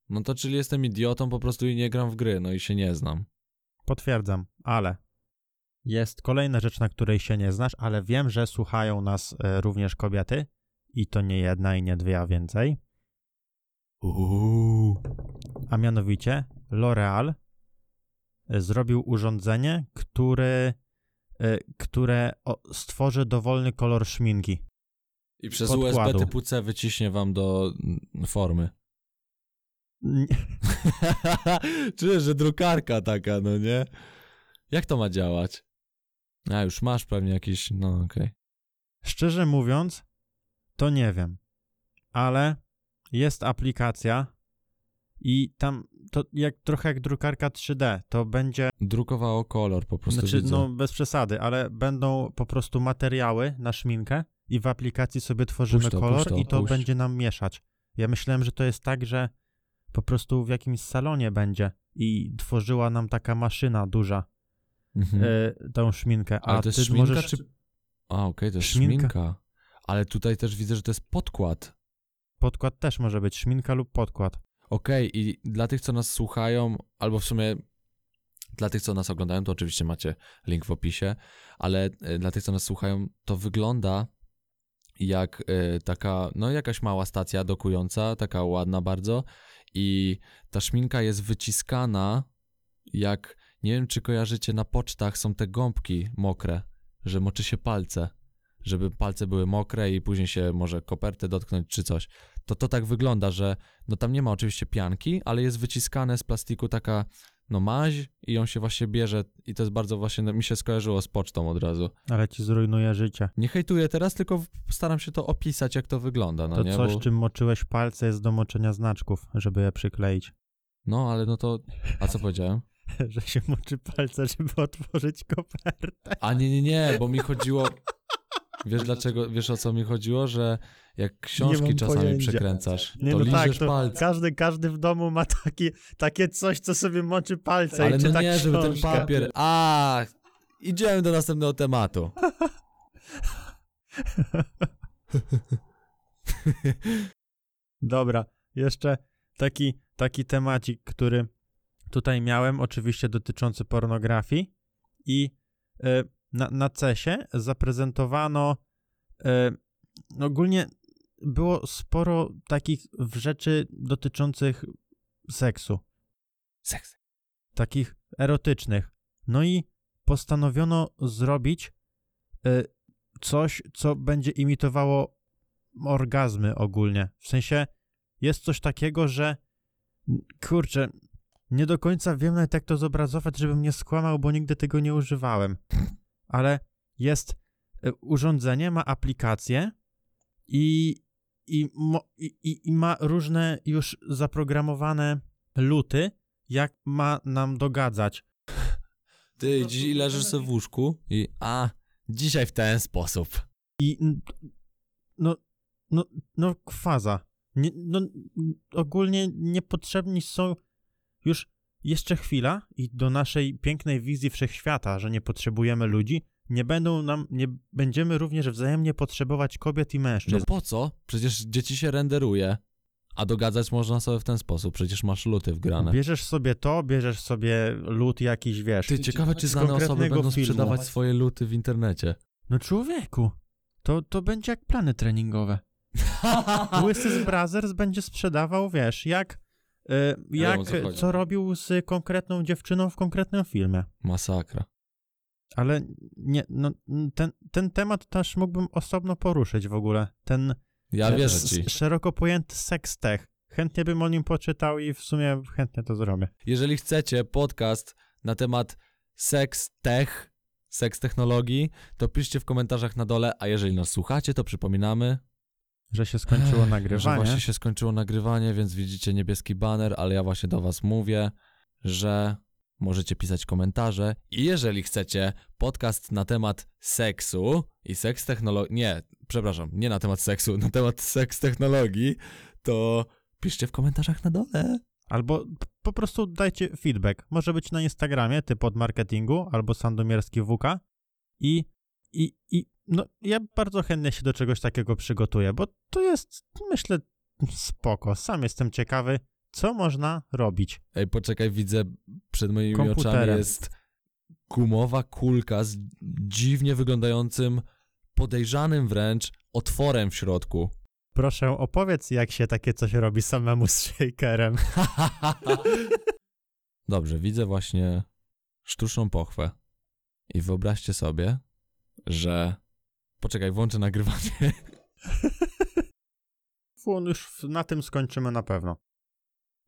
No to czyli jestem idiotą po prostu i nie gram w gry, no i się nie znam. Potwierdzam, ale jest kolejna rzecz, na której się nie znasz, ale wiem, że słuchają nas e, również kobiety i to nie jedna i nie dwie, a więcej. Uuu. A mianowicie L'Oreal e, zrobił urządzenie, który, e, które stworzy dowolny kolor szminki. I przez Podkładu. USB typu C wyciśnie wam do mm, formy. Czujesz, że drukarka taka, no nie? Jak to ma działać? A, już masz pewnie jakiś, no okej. Szczerze mówiąc, to nie wiem, ale jest aplikacja i tam to jak trochę jak drukarka 3D, to będzie, Drukowało kolor po prostu znaczy widzę. no bez przesady, ale będą po prostu materiały na szminkę i w aplikacji sobie tworzymy to, kolor to, i to puść. będzie nam mieszać. Ja myślałem, że to jest tak, że po prostu w jakimś salonie będzie i tworzyła nam taka maszyna duża Mhm. e, tą szminkę, a Ale to jest ty szminka, możesz czy... A, okej, to jest Szminka. szminka. Ale tutaj też widzę, że to jest podkład. podkład też może być szminka lub podkład. Okej, i dla tych, co nas słuchają, albo w sumie dla tych, co nas oglądają, to oczywiście macie link w opisie, ale e, dla tych, co nas słuchają, to wygląda jak e, taka, no jakaś mała stacja dokująca, taka ładna bardzo i ta szminka jest wyciskana jak, nie wiem czy kojarzycie, na pocztach są te gąbki mokre, że moczy się palce, żeby palce były mokre i później się może kopertę dotknąć czy coś. To to tak wygląda, że no tam nie ma oczywiście pianki, ale jest wyciskane z plastiku taka no maź i ją się właśnie bierze i to jest bardzo właśnie, no, mi się skojarzyło z pocztą od razu. Ale ci zrujnuje życie. Nie hejtuję teraz, tylko staram się to opisać, jak to wygląda, no To nie? coś, Bo- czym moczyłeś palce, jest do moczenia znaczków, żeby je przykleić. No, ale no to, a co powiedziałem? że się moczy palce, żeby otworzyć kopertę. A nie, nie, nie, bo mi chodziło, wiesz dlaczego, wiesz o co mi chodziło? Że jak książki czasami pojęcia. przekręcasz, Nie, to no tak, liżesz to palce. każdy, każdy w domu ma takie, takie coś, co sobie moczy palce Ale i no czyta nie, żeby ten książkę. papier. A, idziemy do następnego tematu. Dobra, jeszcze taki, taki temacik, który tutaj miałem, oczywiście dotyczący pornografii i e, na, na CESie zaprezentowano e, ogólnie było sporo takich rzeczy dotyczących seksu, Seks. takich erotycznych. No i postanowiono zrobić e, coś, co będzie imitowało orgazmy ogólnie. W sensie jest coś takiego, że kurczę, nie do końca wiem nawet jak to zobrazować, żebym nie skłamał, bo nigdy tego nie używałem. Ale jest e, urządzenie, ma aplikację i, i, mo, i, i- ma różne już zaprogramowane luty, jak ma nam dogadzać. Ty dziś leżysz sobie w łóżku i a, dzisiaj w ten sposób. I no, no, no kwaza. Nie, no, ogólnie niepotrzebni są już jeszcze chwila i do naszej pięknej wizji wszechświata, że nie potrzebujemy ludzi, nie będą nam, nie będziemy również wzajemnie potrzebować kobiet i No mężczyzn. po co? Przecież dzieci się renderuje, a dogadzać można sobie w ten sposób, przecież masz luty wgrane. Bierzesz sobie to, bierzesz sobie lód jakiś, wiesz. Ty, ciekawe czy znane osoby będą filmu. sprzedawać swoje luty w internecie. No człowieku, to, to będzie jak plany treningowe. Łysy z Brothers będzie sprzedawał, wiesz, jak, jak o co robił z konkretną dziewczyną w konkretnym filmie. Masakra. Ale nie, no, ten, ten temat też mógłbym osobno poruszyć w ogóle. Ten Ja e, wierzę ci. szeroko pojęty seks tech. Chętnie bym o nim poczytał i w sumie chętnie to zrobię. Jeżeli chcecie podcast na temat seks tech, seks technologii, to piszcie w komentarzach na dole, a jeżeli nas słuchacie, to przypominamy, Że się skończyło że nagrywanie. właśnie się skończyło nagrywanie, więc widzicie niebieski banner, ale ja właśnie do was mówię, że możecie pisać komentarze i jeżeli chcecie podcast na temat seksu i seks technologii, nie, przepraszam, nie na temat seksu, na temat seks technologii, to piszcie w komentarzach na dole. Albo po prostu dajcie feedback. Może być na Instagramie, typ od marketingu, albo Sandomierski WK. I, i, I no, ja bardzo chętnie się do czegoś takiego przygotuję, bo to jest, myślę, spoko. Sam jestem ciekawy, co można robić. Ej, poczekaj, widzę przed moimi oczami Komputerem. jest gumowa kulka z dziwnie wyglądającym, podejrzanym wręcz otworem w środku. Proszę, opowiedz, jak się takie coś robi samemu z shakerem. Dobrze, widzę właśnie sztuczną pochwę. I wyobraźcie sobie, że. Poczekaj, włączę nagrywanie. Już na tym skończymy na pewno.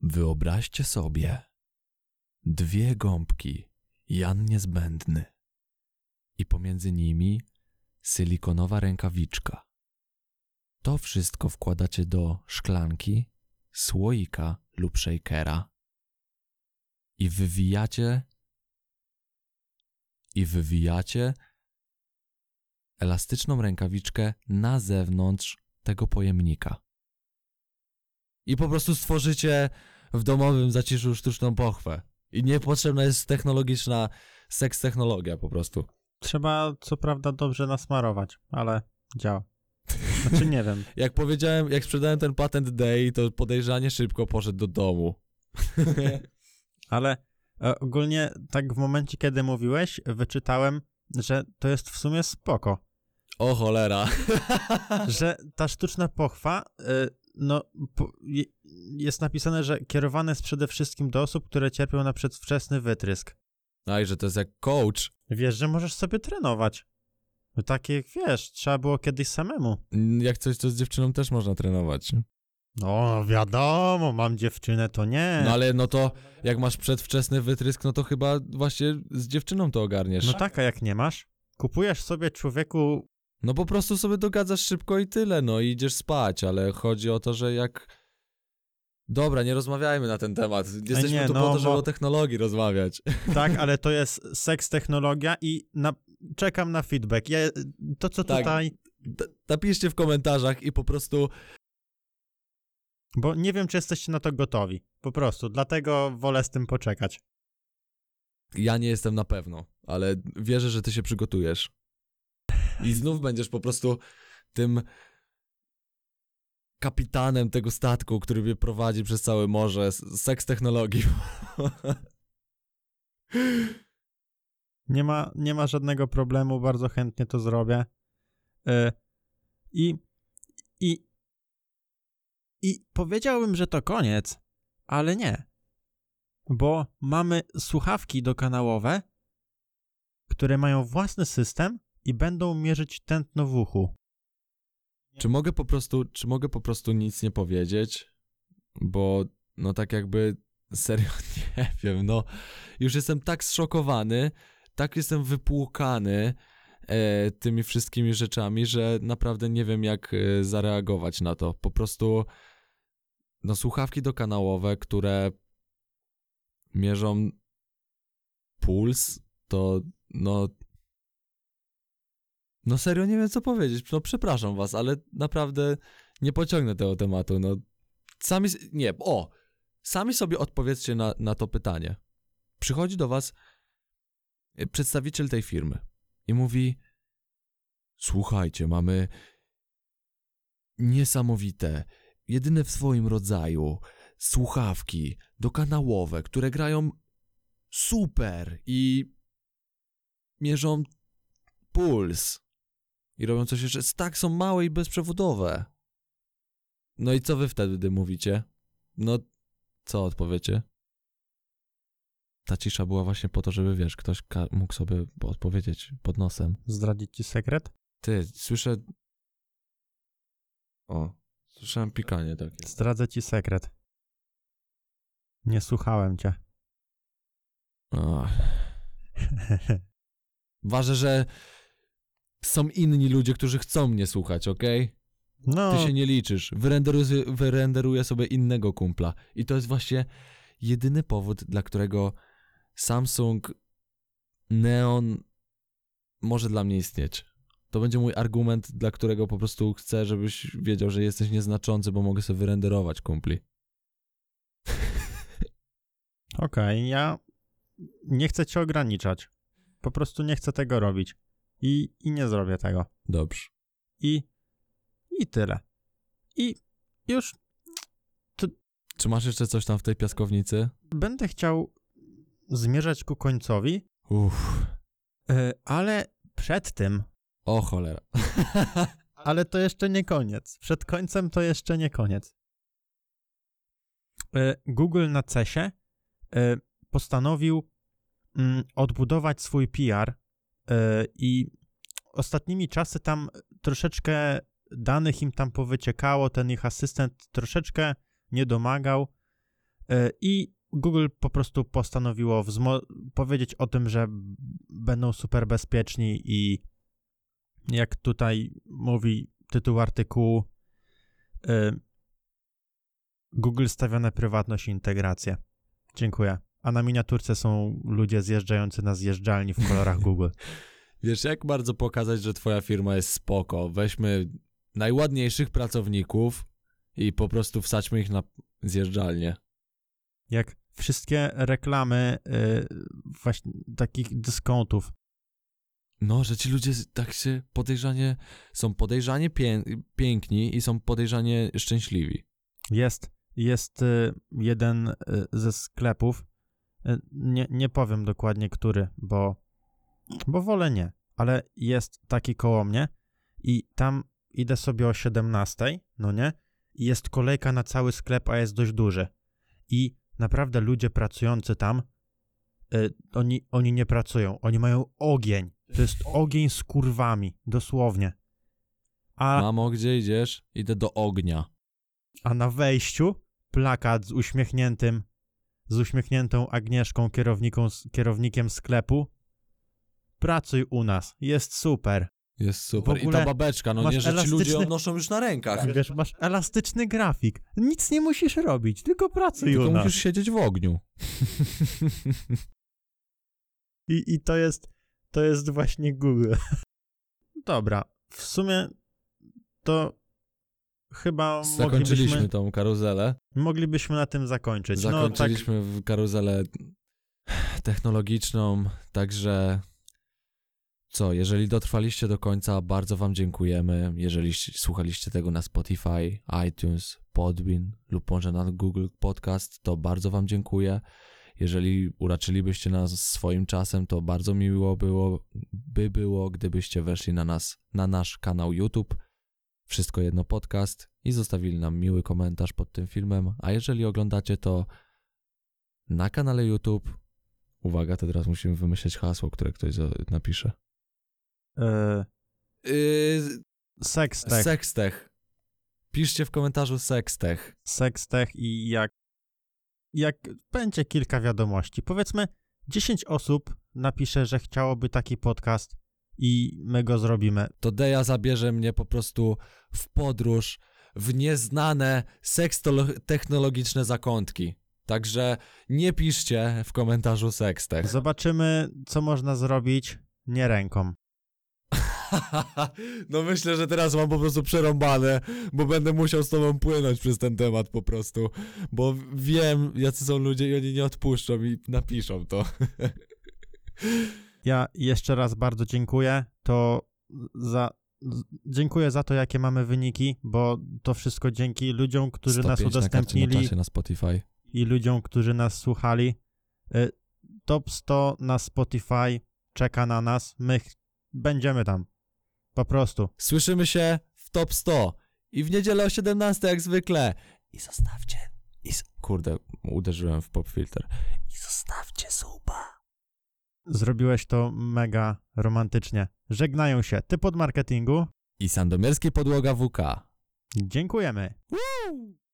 Wyobraźcie sobie dwie gąbki, Jan niezbędny, i pomiędzy nimi silikonowa rękawiczka. To wszystko wkładacie do szklanki, słoika lub shakera i wywijacie i wywijacie elastyczną rękawiczkę na zewnątrz tego pojemnika. I po prostu stworzycie w domowym zaciszu sztuczną pochwę. I niepotrzebna jest technologiczna seks technologia po prostu. Trzeba, co prawda, dobrze nasmarować, ale działa. Znaczy, nie wiem. Jak powiedziałem, jak sprzedałem ten patent day, to podejrzanie szybko poszedł do domu. Ale e, ogólnie tak w momencie, kiedy mówiłeś, wyczytałem, że to jest w sumie spoko. O cholera. Że ta sztuczna pochwa, e, no, jest napisane, że kierowane jest przede wszystkim do osób, które cierpią na przedwczesny wytrysk. A i że to jest jak coach. Wiesz, że możesz sobie trenować. No takie, wiesz, trzeba było kiedyś samemu. Mm, Jak coś, to z dziewczyną też można trenować. No, wiadomo, mam dziewczynę, to nie. No ale no to jak masz przedwczesny wytrysk, no to chyba właśnie z dziewczyną to ogarniesz. No tak, a jak nie masz? Kupujesz sobie człowieku No po prostu sobie dogadzasz szybko i tyle, no i idziesz spać, ale chodzi o to, że jak... Dobra, nie rozmawiajmy na ten temat. Jesteśmy nie, tu no, po to, żeby bo- o technologii rozmawiać. Tak, ale to jest seks technologia i na, czekam na feedback. Ja, to, co Tak. tutaj, Napiszcie w komentarzach i po prostu... bo nie wiem, czy jesteście na to gotowi. Po prostu, dlatego wolę z tym poczekać. Ja nie jestem na pewno, ale wierzę, że ty się przygotujesz. I znów będziesz po prostu tym kapitanem tego statku, który mnie prowadzi przez całe morze. Seks technologii. Nie ma, nie ma żadnego problemu, bardzo chętnie to zrobię. Y, I, i, I powiedziałbym, że to koniec, ale nie. Bo mamy słuchawki dokanałowe, które mają własny system i będą mierzyć tętno w uchu. Czy mogę po prostu, czy mogę po prostu nic nie powiedzieć? Bo no tak jakby serio nie wiem, no już jestem tak zszokowany, tak jestem wypłukany, e, tymi wszystkimi rzeczami, że naprawdę nie wiem, jak e, zareagować na to. Po prostu, no, słuchawki dokanałowe, które mierzą puls, to no. No serio nie wiem co powiedzieć. No przepraszam was, ale naprawdę nie pociągnę tego tematu. No sami. Nie, o! Sami sobie odpowiedzcie na, na to pytanie. Przychodzi do was y, przedstawiciel tej firmy i mówi: Słuchajcie, mamy niesamowite, jedyne w swoim rodzaju słuchawki dokanałowe, które grają super i mierzą puls i robią coś jeszcze, tak są małe i bezprzewodowe. No i co wy wtedy mówicie? No, co odpowiecie? Ta cisza była właśnie po to, żeby, wiesz, ktoś mógł sobie odpowiedzieć pod nosem. Zdradzić ci sekret? Ty, słyszę... O, słyszałem pikanie takie. Zdradzę ci sekret. Nie słuchałem cię. Ważne, że są inni ludzie, którzy chcą mnie słuchać, okej? No, Ty się nie liczysz. Wyrenderuję, wyrenderuję sobie innego kumpla. I to jest właśnie jedyny powód, dla którego Samsung Neon może dla mnie istnieć. To będzie mój argument, dla którego po prostu chcę, żebyś wiedział, że jesteś nieznaczący, bo mogę sobie wyrenderować kumpli. okej, ja nie chcę cię ograniczać. Po prostu nie chcę tego robić. I, I nie zrobię tego. Dobrze. I, I tyle. I już Czy masz jeszcze coś tam w tej piaskownicy? będę chciał zmierzać ku końcowi, Uff. yy, ale przed tym, O cholera. ale to jeszcze nie koniec. Przed końcem to jeszcze nie koniec. Yy, Google na CESie yy, postanowił mm, odbudować swój PR i ostatnimi czasy tam troszeczkę danych im tam powyciekało, ten ich asystent troszeczkę nie domagał yy, i Google po prostu postanowiło powiedzieć o tym, że będą super bezpieczni i jak tutaj mówi tytuł artykułu, y, Google stawia na prywatność i integrację. Dziękuję. A na miniaturce są ludzie zjeżdżający na zjeżdżalni w kolorach Google. Wiesz, jak bardzo pokazać, że twoja firma jest spoko? Weźmy najładniejszych pracowników i po prostu wsadźmy ich na zjeżdżalnię. Jak wszystkie reklamy y, właśnie takich dyskontów. No, że ci ludzie tak się podejrzanie, są podejrzanie pię- piękni i są podejrzanie szczęśliwi. Jest, jest y, jeden y, ze sklepów, nie, nie powiem dokładnie który, bo, bo wolę nie, ale jest taki koło mnie i tam idę sobie o 17, no nie? I jest kolejka na cały sklep, a jest dość duży. I naprawdę ludzie pracujący tam, y, oni, oni nie pracują, oni mają ogień. To jest ogień z kurwami, dosłownie. A Mamo, gdzie idziesz? Idę do ognia. a na wejściu plakat z uśmiechniętym, z uśmiechniętą Agnieszką, kierownikiem sklepu. Pracuj u nas, jest super. Jest super. I ta babeczka, no nie, że ci ludzie noszą już na rękach. Wiesz, masz elastyczny grafik. Nic nie musisz robić, tylko pracuj Tylko u nas. musisz siedzieć w ogniu. I, I to jest, to jest właśnie Google. Dobra, w sumie to chyba Zakończyliśmy tą karuzelę. moglibyśmy na tym zakończyć. No tak, Zakończyliśmy w karuzelę technologiczną, także co, jeżeli dotrwaliście do końca, bardzo wam dziękujemy. Jeżeli słuchaliście tego na Spotify, iTunes, Podbean lub może na Google Podcast, to bardzo wam dziękuję. Jeżeli uraczylibyście nas swoim czasem, to bardzo miło było, by było, gdybyście weszli na nas, na nasz kanał YouTube, Wszystko Jedno Podcast i zostawili nam miły komentarz pod tym filmem, a jeżeli oglądacie to na kanale YouTube, uwaga, to teraz musimy wymyśleć hasło, które ktoś napisze. e, Yy, Sextech. Sextech. Piszcie w komentarzu Sextech. Sextech i jak, jak będzie kilka wiadomości, powiedzmy 10 osób napisze, że chciałoby taki podcast i my go zrobimy. To Deja zabierze mnie po prostu w podróż w nieznane sekstolo-technologiczne zakątki. Także nie piszcie w komentarzu sekstech. Zobaczymy, co można zrobić nie ręką. no myślę, że teraz mam po prostu przerąbane, bo będę musiał z tobą płynąć przez ten temat po prostu, bo wiem, jacy są ludzie i oni nie odpuszczą i napiszą to. Ja jeszcze raz bardzo dziękuję. To za. Dziękuję za to, jakie mamy wyniki, bo to wszystko dzięki ludziom, którzy nas 105 na na udostępnili Spotify. i ludziom, którzy nas słuchali. Y, Top 100 na Spotify czeka na nas. My będziemy tam. Po prostu. Słyszymy się w top 100 i w niedzielę o 17 jak zwykle. I zostawcie. I z... Kurde, uderzyłem w pop filter. I zostawcie suba. Zrobiłeś to mega romantycznie. Żegnają się typ od marketingu. I sandomierski podłoga WK. Dziękujemy. Woo!